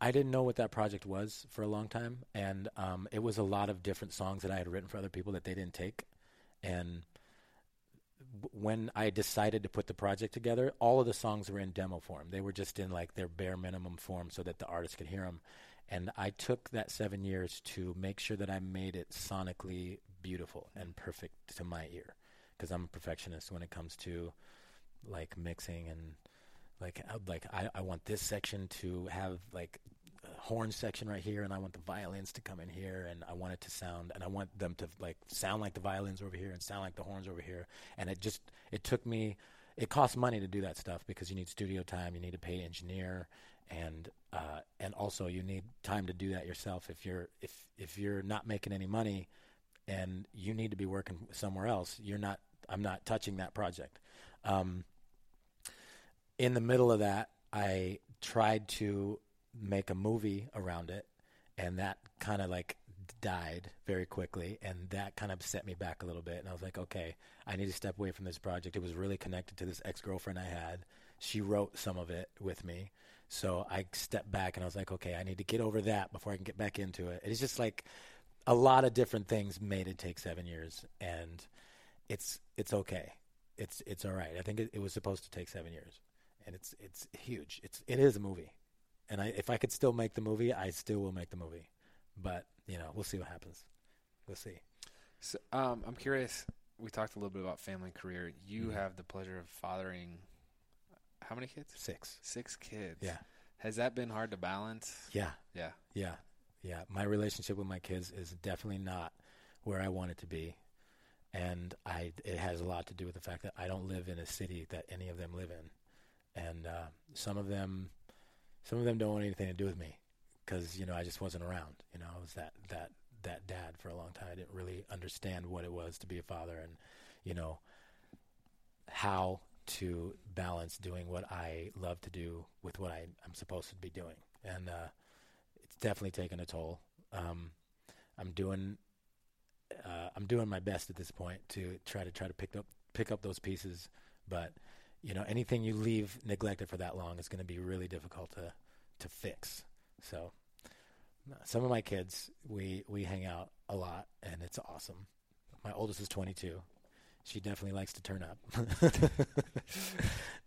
I didn't know what that project was for a long time, and um, it was a lot of different songs that I had written for other people that they didn't take. And when I decided to put the project together, all of the songs were in demo form. They were just in like their bare minimum form so that the artist could hear them. And I took that seven years to make sure that I made it sonically beautiful and perfect to my ear because I'm a perfectionist when it comes to like mixing and like like I, I want this section to have like a horn section right here and I want the violins to come in here and I want it to sound and I want them to like sound like the violins over here and sound like the horns over here and it just it took me it costs money to do that stuff because you need studio time you need to pay engineer and uh, and also you need time to do that yourself if you're if if you're not making any money and you need to be working somewhere else, you're not. I'm not touching that project. Um, in the middle of that, I tried to make a movie around it, and that kind of like died very quickly, and that kind of set me back a little bit. And I was like, okay, I need to step away from this project. It was really connected to this ex girlfriend I had. She wrote some of it with me, so I stepped back and I was like, okay, I need to get over that before I can get back into it. It's just like a lot of different things made it take seven years, and it's it's okay. It's it's all right. I think it, it was supposed to take seven years, and it's it's huge. It's it is a movie, and I if I could still make the movie, I still will make the movie. But you know, we'll see what happens. We'll see. So, um, I'm curious. We talked a little bit about family and career. You mm-hmm. have the pleasure of fathering how many kids? Six. Six kids. Yeah. Has that been hard to balance? Yeah. Yeah. Yeah. Yeah, my relationship with my kids is definitely not where I want it to be, and I it has a lot to do with the fact that I don't live in a city that any of them live in, and uh, some of them, some of them don't want anything to do with me because you know I just wasn't around. You know, I was that that that dad for a long time. I didn't really understand what it was to be a father, and you know how to balance doing what I love to do with what I, I'm supposed to be doing, and. Uh, it's definitely taken a toll. Um, I'm doing uh, I'm doing my best at this point to try to try to pick up pick up those pieces, but you know anything you leave neglected for that long is going to be really difficult to to fix. So some of my kids we we hang out a lot and it's awesome. My oldest is 22. She definitely likes to turn up. (laughs)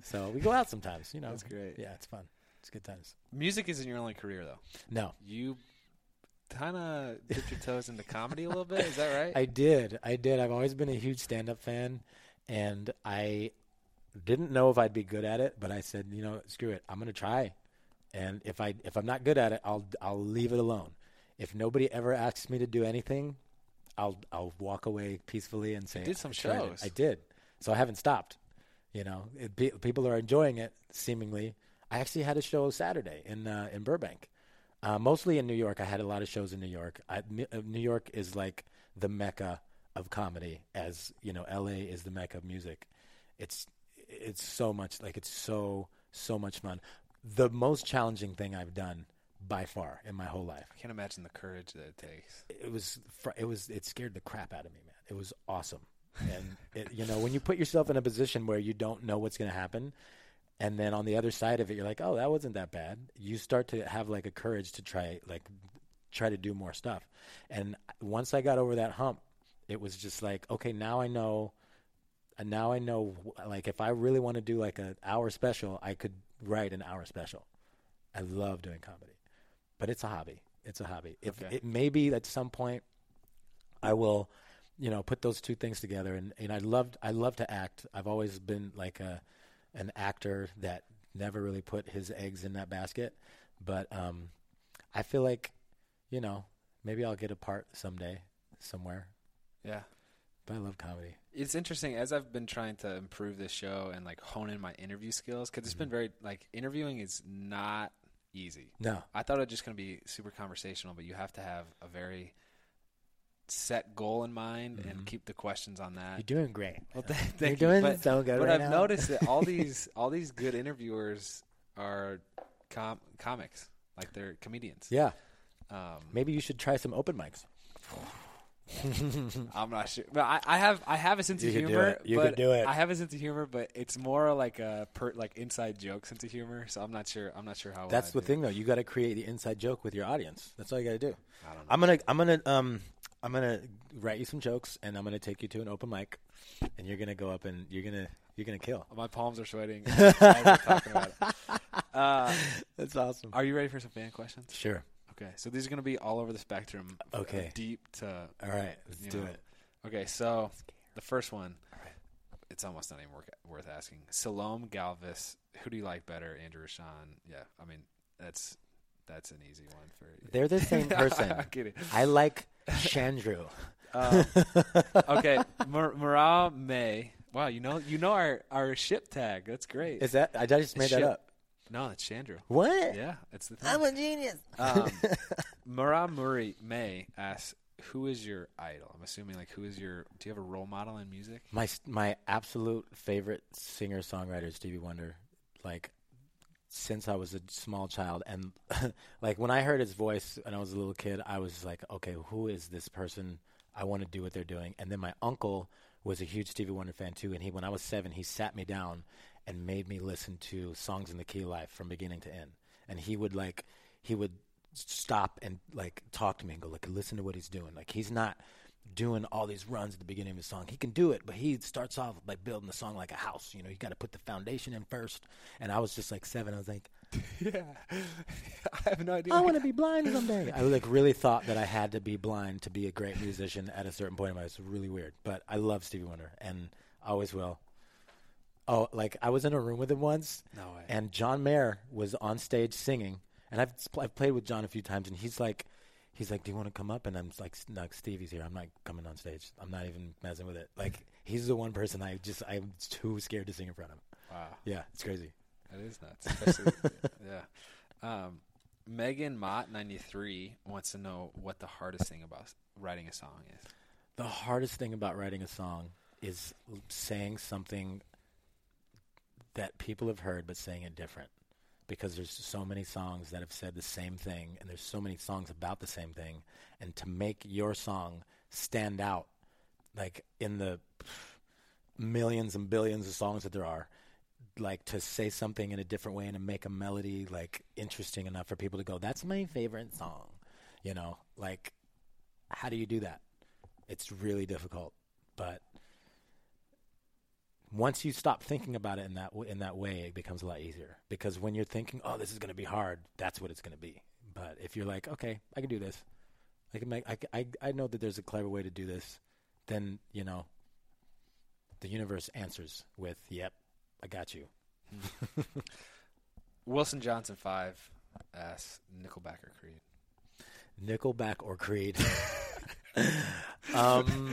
so we go out sometimes, you know. That's great. Yeah, it's fun. It's good times. Music isn't your only career, though. No. You kind of dipped your toes into comedy a little bit. Is that right? I did. I did. I've always been a huge stand-up fan, and I didn't know if I'd be good at it, but I said, you know, screw it. I'm going to try. and if I if I'm not good at it, I'll I'll leave it alone. If nobody ever asks me to do anything, I'll I'll walk away peacefully and say did some "I tried it." shows. I did, so I haven't stopped. You know, it, pe- people are enjoying it. Seemingly, I actually had a show Saturday in uh, in Burbank, uh, mostly in New York. I had a lot of shows in New York. I, uh, New York is like the mecca of comedy, as you know, L.A. is the mecca of music. It's it's so much like it's so so much fun. The most challenging thing I've done by far in my whole life I can't imagine the courage that it takes. it was it was it scared the crap out of me, man. It was awesome, and it, you know when you put yourself in a position where you don't know what's going to happen, and then on the other side of it, you're like, oh, that wasn't that bad. You start to have like a courage to try like try to do more stuff, and once I got over that hump, it was just like, okay, now I know. And now I know, like, if I really want to do like an hour special, I could write an hour special. I love doing comedy, but it's a hobby. It's a hobby. If Okay. it maybe at some point I will, you know, put those two things together. And, and I loved, I love to act. I've always been like a, an actor that never really put his eggs in that basket. But um, I feel like, you know, maybe I'll get a part someday, somewhere. Yeah. But I love comedy. It's interesting as I've been trying to improve this show and like hone in my interview skills because it's been very like interviewing is not easy. No, I thought it was just going to be super conversational, but you have to have a very set goal in mind and keep the questions on that. you're doing great. Well, th- You're you. doing But, so good but right I've now. noticed that all (laughs) these all these good interviewers are com- comics, like they're comedians. Yeah, Um, maybe you should try some open mics. (laughs) I'm not sure, but I, I have I have a sense You of humor. You but could do it. I have a sense of humor, but it's more like a per, like inside joke sense of humor. So I'm not sure. I'm not sure how. That's I the thing, though. You got to create the inside joke with your audience. That's all you got to do. I don't know. I'm gonna, I'm gonna, um, I'm gonna write you some jokes, and I'm gonna take you to an open mic, and you're gonna go up and you're gonna, you're gonna kill. My palms are sweating. (laughs) talking about it. Uh, That's awesome. are you ready for some fan questions? Sure. Okay, so these are going to be all over the spectrum. Okay. deep to All right. Let's do know. it. Okay, so the first one, right. it's almost not even worth, worth asking. Salome Galvis, who do you like better, Andrew or Shawn? Yeah, I mean that's that's an easy one for. You. They're the same (laughs) person. I'm (laughs) kidding. I like Chandru. (laughs) Um, okay, Mar- Mara May. Wow, you know you know our our ship tag. That's great. Is that? I just made that up. No, it's Chandru. What? Yeah, it's the thing. I'm a genius. Um, (laughs) Mara Murray May asks, "Who is your idol?" I'm assuming like who is your? Do you have a role model in music? My my absolute favorite singer songwriter is Stevie Wonder. Like since I was a small child, and (laughs) like when I heard his voice when I was a little kid, I was like, okay, who is this person? I want to do what they're doing. And then my uncle was a huge Stevie Wonder fan too, and he when I was seven, he sat me down and made me listen to songs in the key life from beginning to end. And he would like he would stop and like talk to me and go like listen to what he's doing. Like he's not doing all these runs at the beginning of the song. He can do it, but he starts off by building the song like a house. You know, you got to put the foundation in first. And I was just like seven. I was like, (laughs) Yeah, I have no idea. I want to be blind someday. I like really thought that I had to be blind to be a great musician at a certain point in my life. It's really weird, but I love Stevie Wonder and always will. Oh, like I was in a room with him once, No way. and John Mayer was on stage singing, and I've I've played with John a few times, and he's like, he's like, "Do you want to come up?" And I'm like, "No, Stevie's here. I'm not coming on stage. I'm not even messing with it." Like he's the one person I just I'm too scared to sing in front of. Wow, Yeah, it's crazy. that is nuts. (laughs) Yeah. Um, Megan Mott ninety three wants to know what the hardest thing about writing a song is. The hardest thing about writing a song is saying something that people have heard, but saying it different. Because there's so many songs that have said the same thing, and there's so many songs about the same thing. And to make your song stand out, like in the millions and billions of songs that there are, like to say something in a different way and to make a melody like interesting enough for people to go, "That's my favorite song," you know, like how do you do that? It's really difficult, but once you stop thinking about it in that w- in that way, it becomes a lot easier. Because when you're thinking, "Oh, this is going to be hard," that's what it's going to be. But if you're like, "Okay, I can do this. I can make. I, I, I know that there's a clever way to do this," then you know, the universe answers with, "Yep, I got you." (laughs) Wilson Johnson five ask Nickelback or Creed. Nickelback or Creed? (laughs) (laughs) um,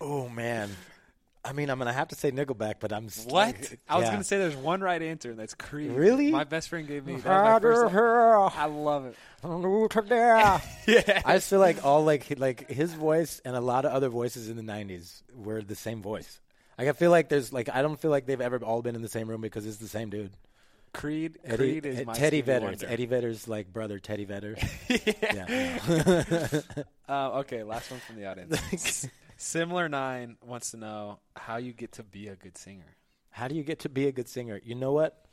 oh man, I mean, I'm gonna have to say Nickelback, but I'm What? I was gonna say there's one right answer, and that's Creed. Really? My best friend gave me. That I I love it. (laughs) yeah. I just feel like all like like his voice and a lot of other voices in the '90s were the same voice. Like I feel like there's like I don't feel like they've ever all been in the same room because it's the same dude. Creed. Eddie, Creed is Ed- my Teddy Stevie Vedder. Wonder. Eddie Vedder's like brother Teddy Vedder. (laughs) yeah. (laughs) Uh, okay, last one from the audience. Similar Nine wants to know how you get to be a good singer. How do you get to be a good singer? You know what?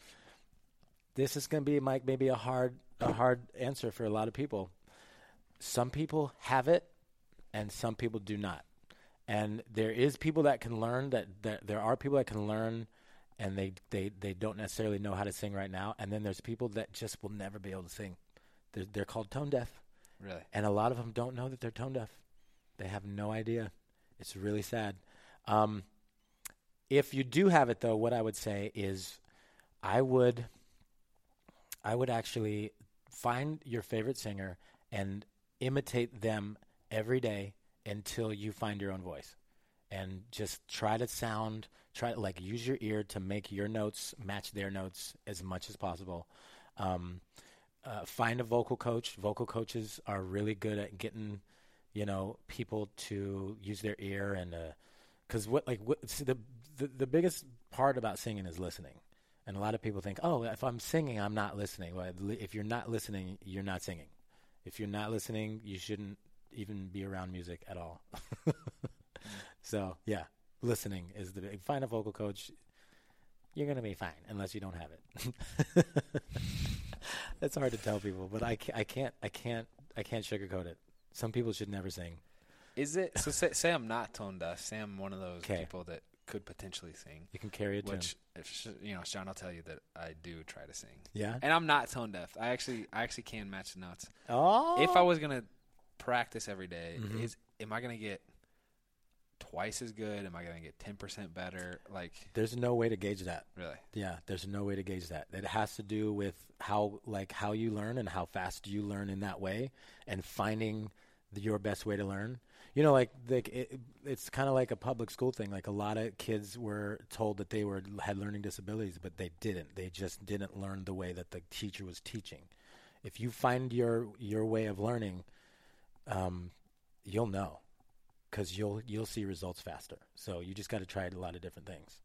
This is going to be Mike maybe a hard a hard answer for a lot of people. Some people have it and some people do not. And there is people that can learn that, that there are people that can learn and they, they, they don't necessarily know how to sing right now and then there's people that just will never be able to sing. They're, they're called tone deaf. Really? And a lot of them don't know that they're tone deaf. They have no idea. It's really sad. Um, if you do have it, though, what I would say is, I would, I would actually find your favorite singer and imitate them every day until you find your own voice, and just try to sound, try to like use your ear to make your notes match their notes as much as possible. Um, uh, find a vocal coach. Vocal coaches are really good at getting, you know, people to use their ear and uh, because what like what, the, the the biggest part about singing is listening, and a lot of people think, oh, if I'm singing, I'm not listening. Well, if you're not listening, you're not singing. If you're not listening, you shouldn't even be around music at all. (laughs) so yeah, listening is the big. Find a vocal coach. You're gonna be fine unless you don't have it. (laughs) That's hard to tell people, but I I can't, I can't, I can't sugarcoat it. Some people should never sing. Is it so? Say, say I'm not tone deaf. Say I'm one of those 'Kay. people that could potentially sing. You can carry a tune. Which, if you know, Shawn, I'll tell you that I do try to sing. Yeah. And I'm not tone deaf. I actually, I actually can match the notes. Oh, If I was gonna practice every day, Mhm. is am I gonna get twice as good? Am I gonna get ten percent better? Like, there's no way to gauge that. really? Yeah, there's no way to gauge that. It has to do with how like how you learn and how fast you learn in that way, and finding the, your best way to learn. You know, like like it, it's kind of like a public school thing. Like a lot of kids were told that they were had learning disabilities, but they didn't. They just didn't learn the way that the teacher was teaching. If you find your your way of learning, um, you'll know because you'll you'll see results faster. So you just got to try a lot of different things.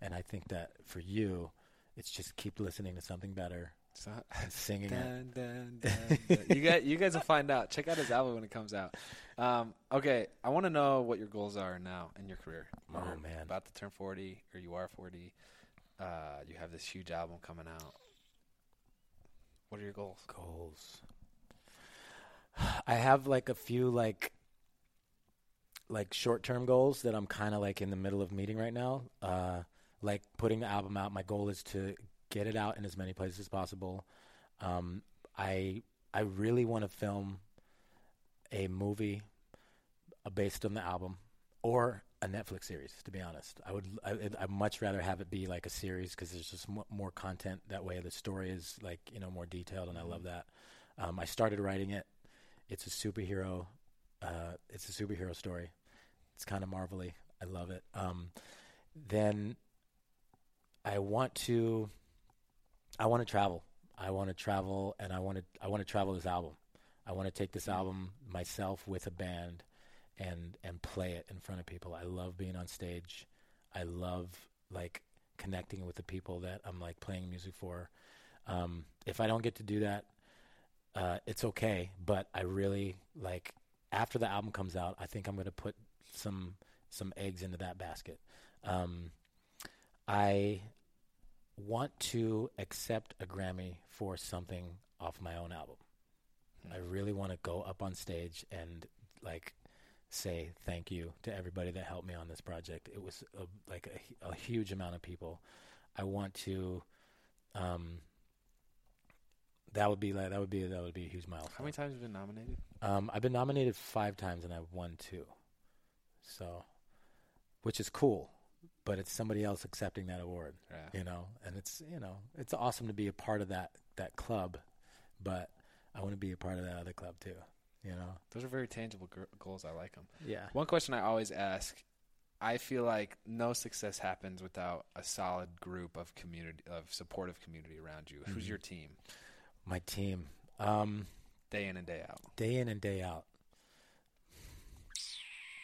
And I think that for you, it's just keep listening to something better So, (laughs) singing dun, dun, dun. you guys, you guys will find out. Check out his album when it comes out. Um, okay, I want to know what your goals are now in your career. Oh, You're man. about to turn forty, or you are forty. Uh, you have this huge album coming out. What are your goals? Goals. I have like a few like like short term goals that I'm kind of like in the middle of meeting right now. Uh, like putting the album out. My goal is to get it out in as many places as possible. Um, I I really want to film a movie uh, based on the album or a Netflix series. To be honest, I would I, I'd much rather have it be like a series because there's just mo- more content that way. The story is like you know more detailed, and I love that. Um, I started writing it. It's a superhero. Uh, it's a superhero story. It's kind of marvelly. I love it. Um, then I want to. I want to travel. I want to travel, and I want to. I want to travel this album. I want to take this album myself with a band, and and play it in front of people. I love being on stage. I love like connecting with the people that I'm like playing music for. Um, if I don't get to do that, uh, it's okay. But I really like after the album comes out, I think I'm going to put some some eggs into that basket. Um, I want to accept a Grammy for something off my own album. I really want to go up on stage and like say thank you to everybody that helped me on this project. It was a, like a, a huge amount of people. I want to. Um, that would be like that would be that would be a huge milestone. How many times have you been nominated? Um, I've been nominated five times and I've won two. So, which is cool, but it's somebody else accepting that award, Yeah. you know, and it's, you know, it's awesome to be a part of that that club, but I want to be a part of that other club too. You know, Those are very tangible goals. I like them. yeah, One question I always ask I feel like no success happens without a solid group of community of supportive community around you. Who's Mhm. your team? My team, um, Day in and day out. day in and day out.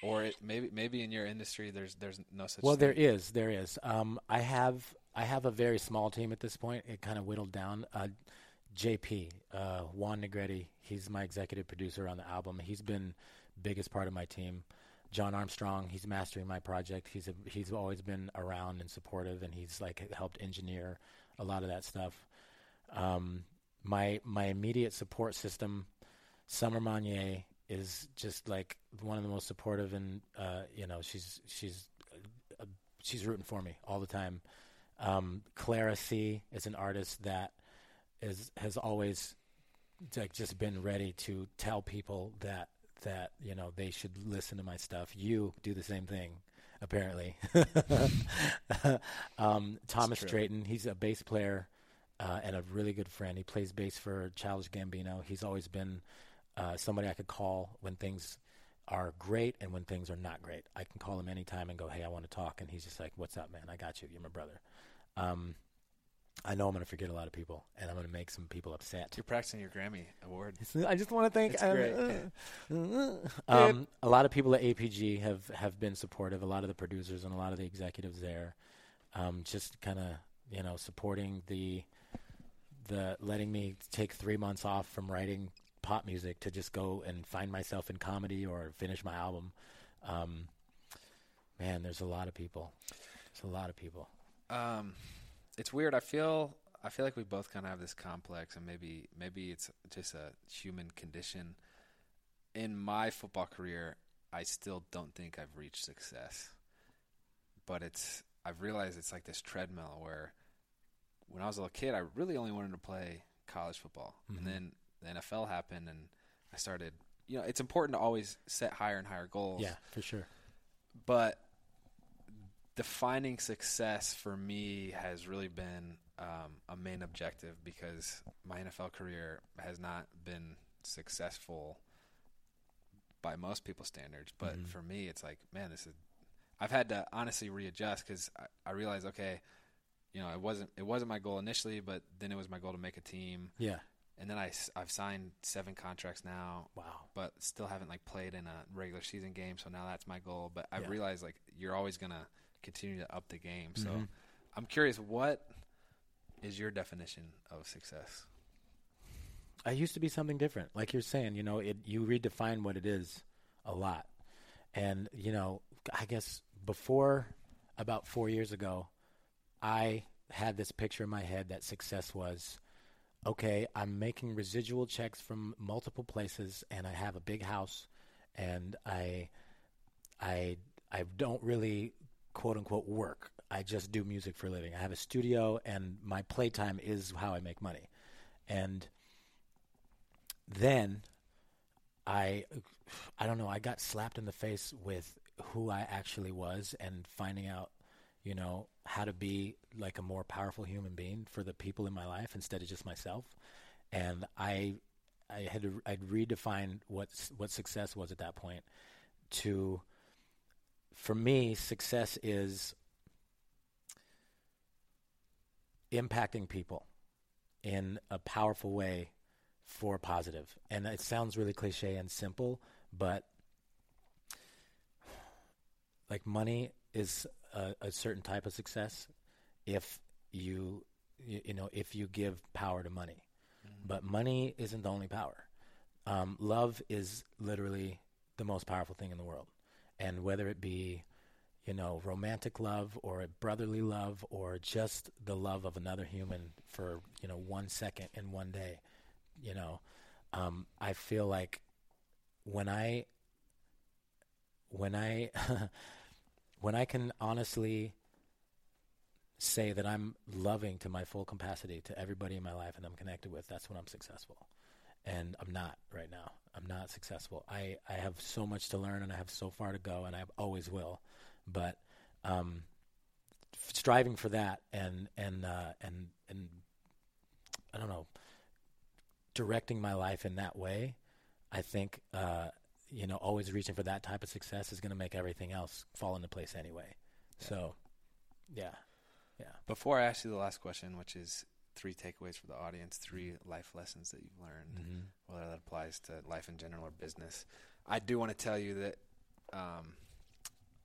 Or it, maybe maybe in your industry there's there's no such Well, thing. there is, there is. Um, I have, I have a very small team at this point. It kind of whittled down. Uh, JP, uh, Juan Negretti, he's my executive producer on the album. He's been biggest part of my team. John Armstrong, he's mastering my project. He's a, he's always been around and supportive, and he's like helped engineer a lot of that stuff. Um, my my immediate support system, Summer Monnier, is just like one of the most supportive, and uh, you know she's she's uh, she's rooting for me all the time. Um, Clara C is an artist that is has always like just been ready to tell people that that you know they should listen to my stuff. You do the same thing, apparently. (laughs) (laughs) um, Thomas. Drayton, he's a bass player uh, and a really good friend. He plays bass for Childish Gambino. He's always been uh, somebody I could call when things are great and when things are not great. I can call him anytime and go, "Hey, I want to talk," and he's just like, "What's up, man? I got you. You're my brother." Um, I know I'm going to forget a lot of people, and I'm going to make some people upset. You're practicing your Grammy award. I just want to thank. It's great. (laughs) um, a lot of people at APG have have been supportive. A lot of the producers and a lot of the executives there, um, just kind of you know supporting the the letting me take three months off from writing pop music to just go and find myself in comedy or finish my album. Um, man, there's a lot of people. There's a lot of people. Um, it's weird. I feel I feel like we both kind of have this complex, and maybe maybe it's just a human condition. In my football career, I still don't think I've reached success, but it's I've realized it's like this treadmill where when I was a little kid, I really only wanted to play college football, Mhm. and then the NFL happened, and I started. You know, it's important to always set higher and higher goals Yeah, for sure. but defining success for me has really been um, a main objective because my NFL career has not been successful by most people's standards. But Mhm. for me, it's like, man, this is. I've had to honestly readjust because I, I realized, okay, you know, it wasn't it wasn't my goal initially, but then it was my goal to make a team, Yeah. and then I I've signed seven contracts now Wow. but still haven't like played in a regular season game. So now that's my goal. But I've Yeah. realized like you're always gonna continue to up the game. So Mhm. I'm curious, what is your definition of success? I used to be something different. Like you're saying, you know, it you redefine what it is a lot. And, you know, I guess before about 4 years ago, I had this picture in my head that success was okay, I'm making residual checks from multiple places and I have a big house and I I I don't really quote unquote work. I just do music for a living. I have a studio and my playtime is how I make money. And then I I don't know, I got slapped in the face with who I actually was and finding out, you know, how to be like a more powerful human being for the people in my life instead of just myself. And I I had to I'd redefined what what success was at that point to for me success is impacting people in a powerful way for positive. And it sounds really cliche and simple, but like money is a, a certain type of success if you you you know if you give power to money. But money isn't the only power. Um, love is literally the most powerful thing in the world, and whether it be you know romantic love or a brotherly love or just the love of another human for you know one second in one day, you know, um, I feel like when I when I (laughs) when I can honestly say that I'm loving to my full capacity to everybody in my life and I'm connected with, that's when I'm successful. And I'm not right now. I'm not successful. I, I have so much to learn and I have so far to go and I always will. But um, striving for that and and uh, and and I don't know, directing my life in that way, I think, uh, you know, always reaching for that type of success is going to make everything else fall into place anyway. So, yeah, yeah. Before I ask you the last question, which is three takeaways for the audience, three life lessons that you've learned, Mm-hmm. whether that applies to life in general or business. I do want to tell you that um,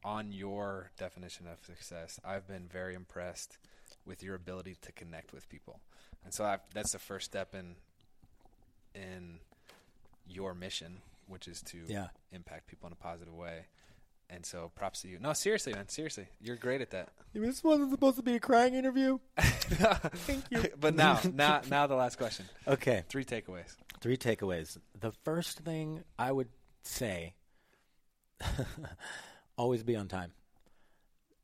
on your definition of success, I've been very impressed with your ability to connect with people, and so I've, that's the first step in in your mission, which is to Yeah. impact people in a positive way. And so, props to you. No, seriously, man, seriously, you're great at that. This wasn't supposed to be a crying interview. (laughs) Thank you. but now, now, now, the last question. Okay. Three takeaways. Three takeaways. The first thing I would say (laughs) always be on time.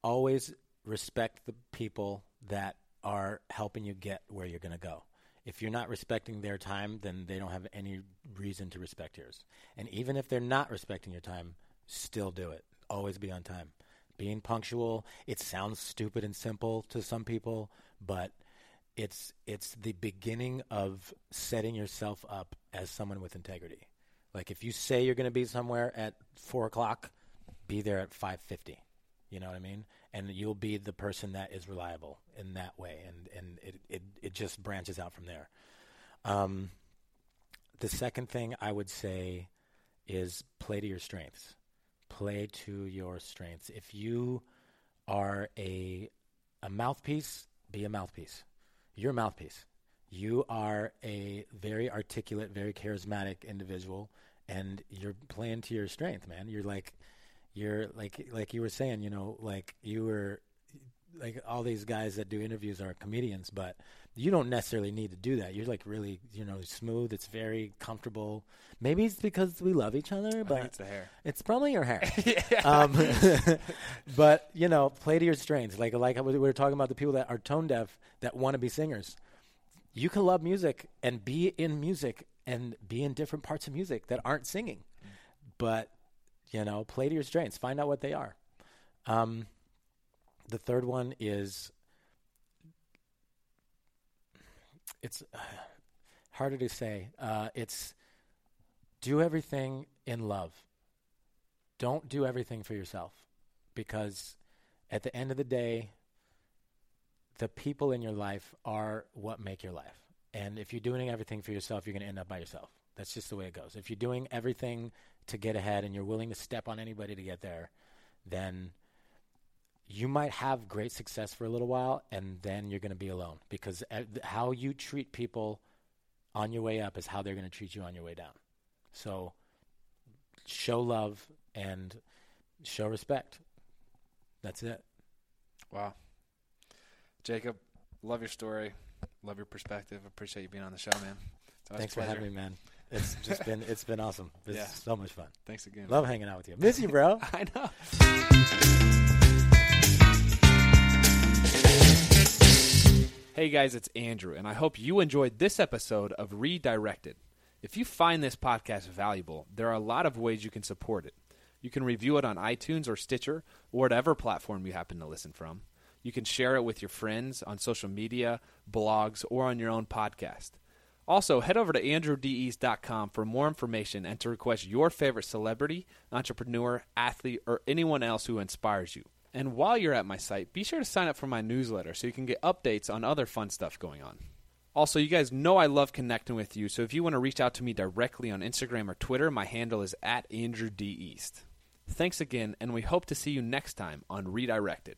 Always respect the people that are helping you get where you're going to go. If you're not respecting their time, then they don't have any reason to respect yours. And even if they're not respecting your time, still do it. Always be on time. Being punctual, it sounds stupid and simple to some people, but it's it's the beginning of setting yourself up as someone with integrity. Like if you say you're going to be somewhere at four o'clock, be there at five fifty. You know what I mean? And you'll be the person that is reliable in that way, and and it it, it just branches out from there. Um, the second thing I would say is play to your strengths. Play to your strengths. If you are a a mouthpiece, be a mouthpiece. You're a mouthpiece. You are a very articulate, very charismatic individual, and you're playing to your strength, man. You're like, you're like, like you were saying, you know, like you were, like all these guys that do interviews are comedians, but you don't necessarily need to do that. You're like really, you know, smooth. It's very comfortable. Maybe it's because we love each other, but it's the hair. it's probably your hair. (laughs) um, (laughs) but you know, play to your strengths. Like like we were talking about the people that are tone deaf that want to be singers. You can love music and be in music and be in different parts of music that aren't singing. But you know, play to your strengths. Find out what they are. Um, the third one is it's uh, harder to say. Uh, it's do everything in love. Don't do everything for yourself because at the end of the day, the people in your life are what make your life. And if you're doing everything for yourself, you're going to end up by yourself. That's just the way it goes. If you're doing everything to get ahead and you're willing to step on anybody to get there, then you might have great success for a little while and then you're going to be alone because uh, how you treat people on your way up is how they're going to treat you on your way down. So show love and show respect. That's it. Wow. Jacob, love your story. Love your perspective. Appreciate you being on the show, man. Thanks for having me, man. It's just been it's been awesome. It's Yeah. so much fun. Thanks again. Love hanging out with you. Miss you, bro. (laughs) I know. Hey guys, it's Andrew, and I hope you enjoyed this episode of Redirected. If you find this podcast valuable, there are a lot of ways you can support it. You can review it on iTunes or Stitcher, or whatever platform you happen to listen from. You can share it with your friends on social media, blogs, or on your own podcast. Also, head over to andrewdeast.com for more information and to request your favorite celebrity, entrepreneur, athlete, or anyone else who inspires you. And while you're at my site, be sure to sign up for my newsletter so you can get updates on other fun stuff going on. Also, you guys know I love connecting with you, so if you want to reach out to me directly on Instagram or Twitter, my handle is at Andrew. Thanks again, and we hope to see you next time on Redirected.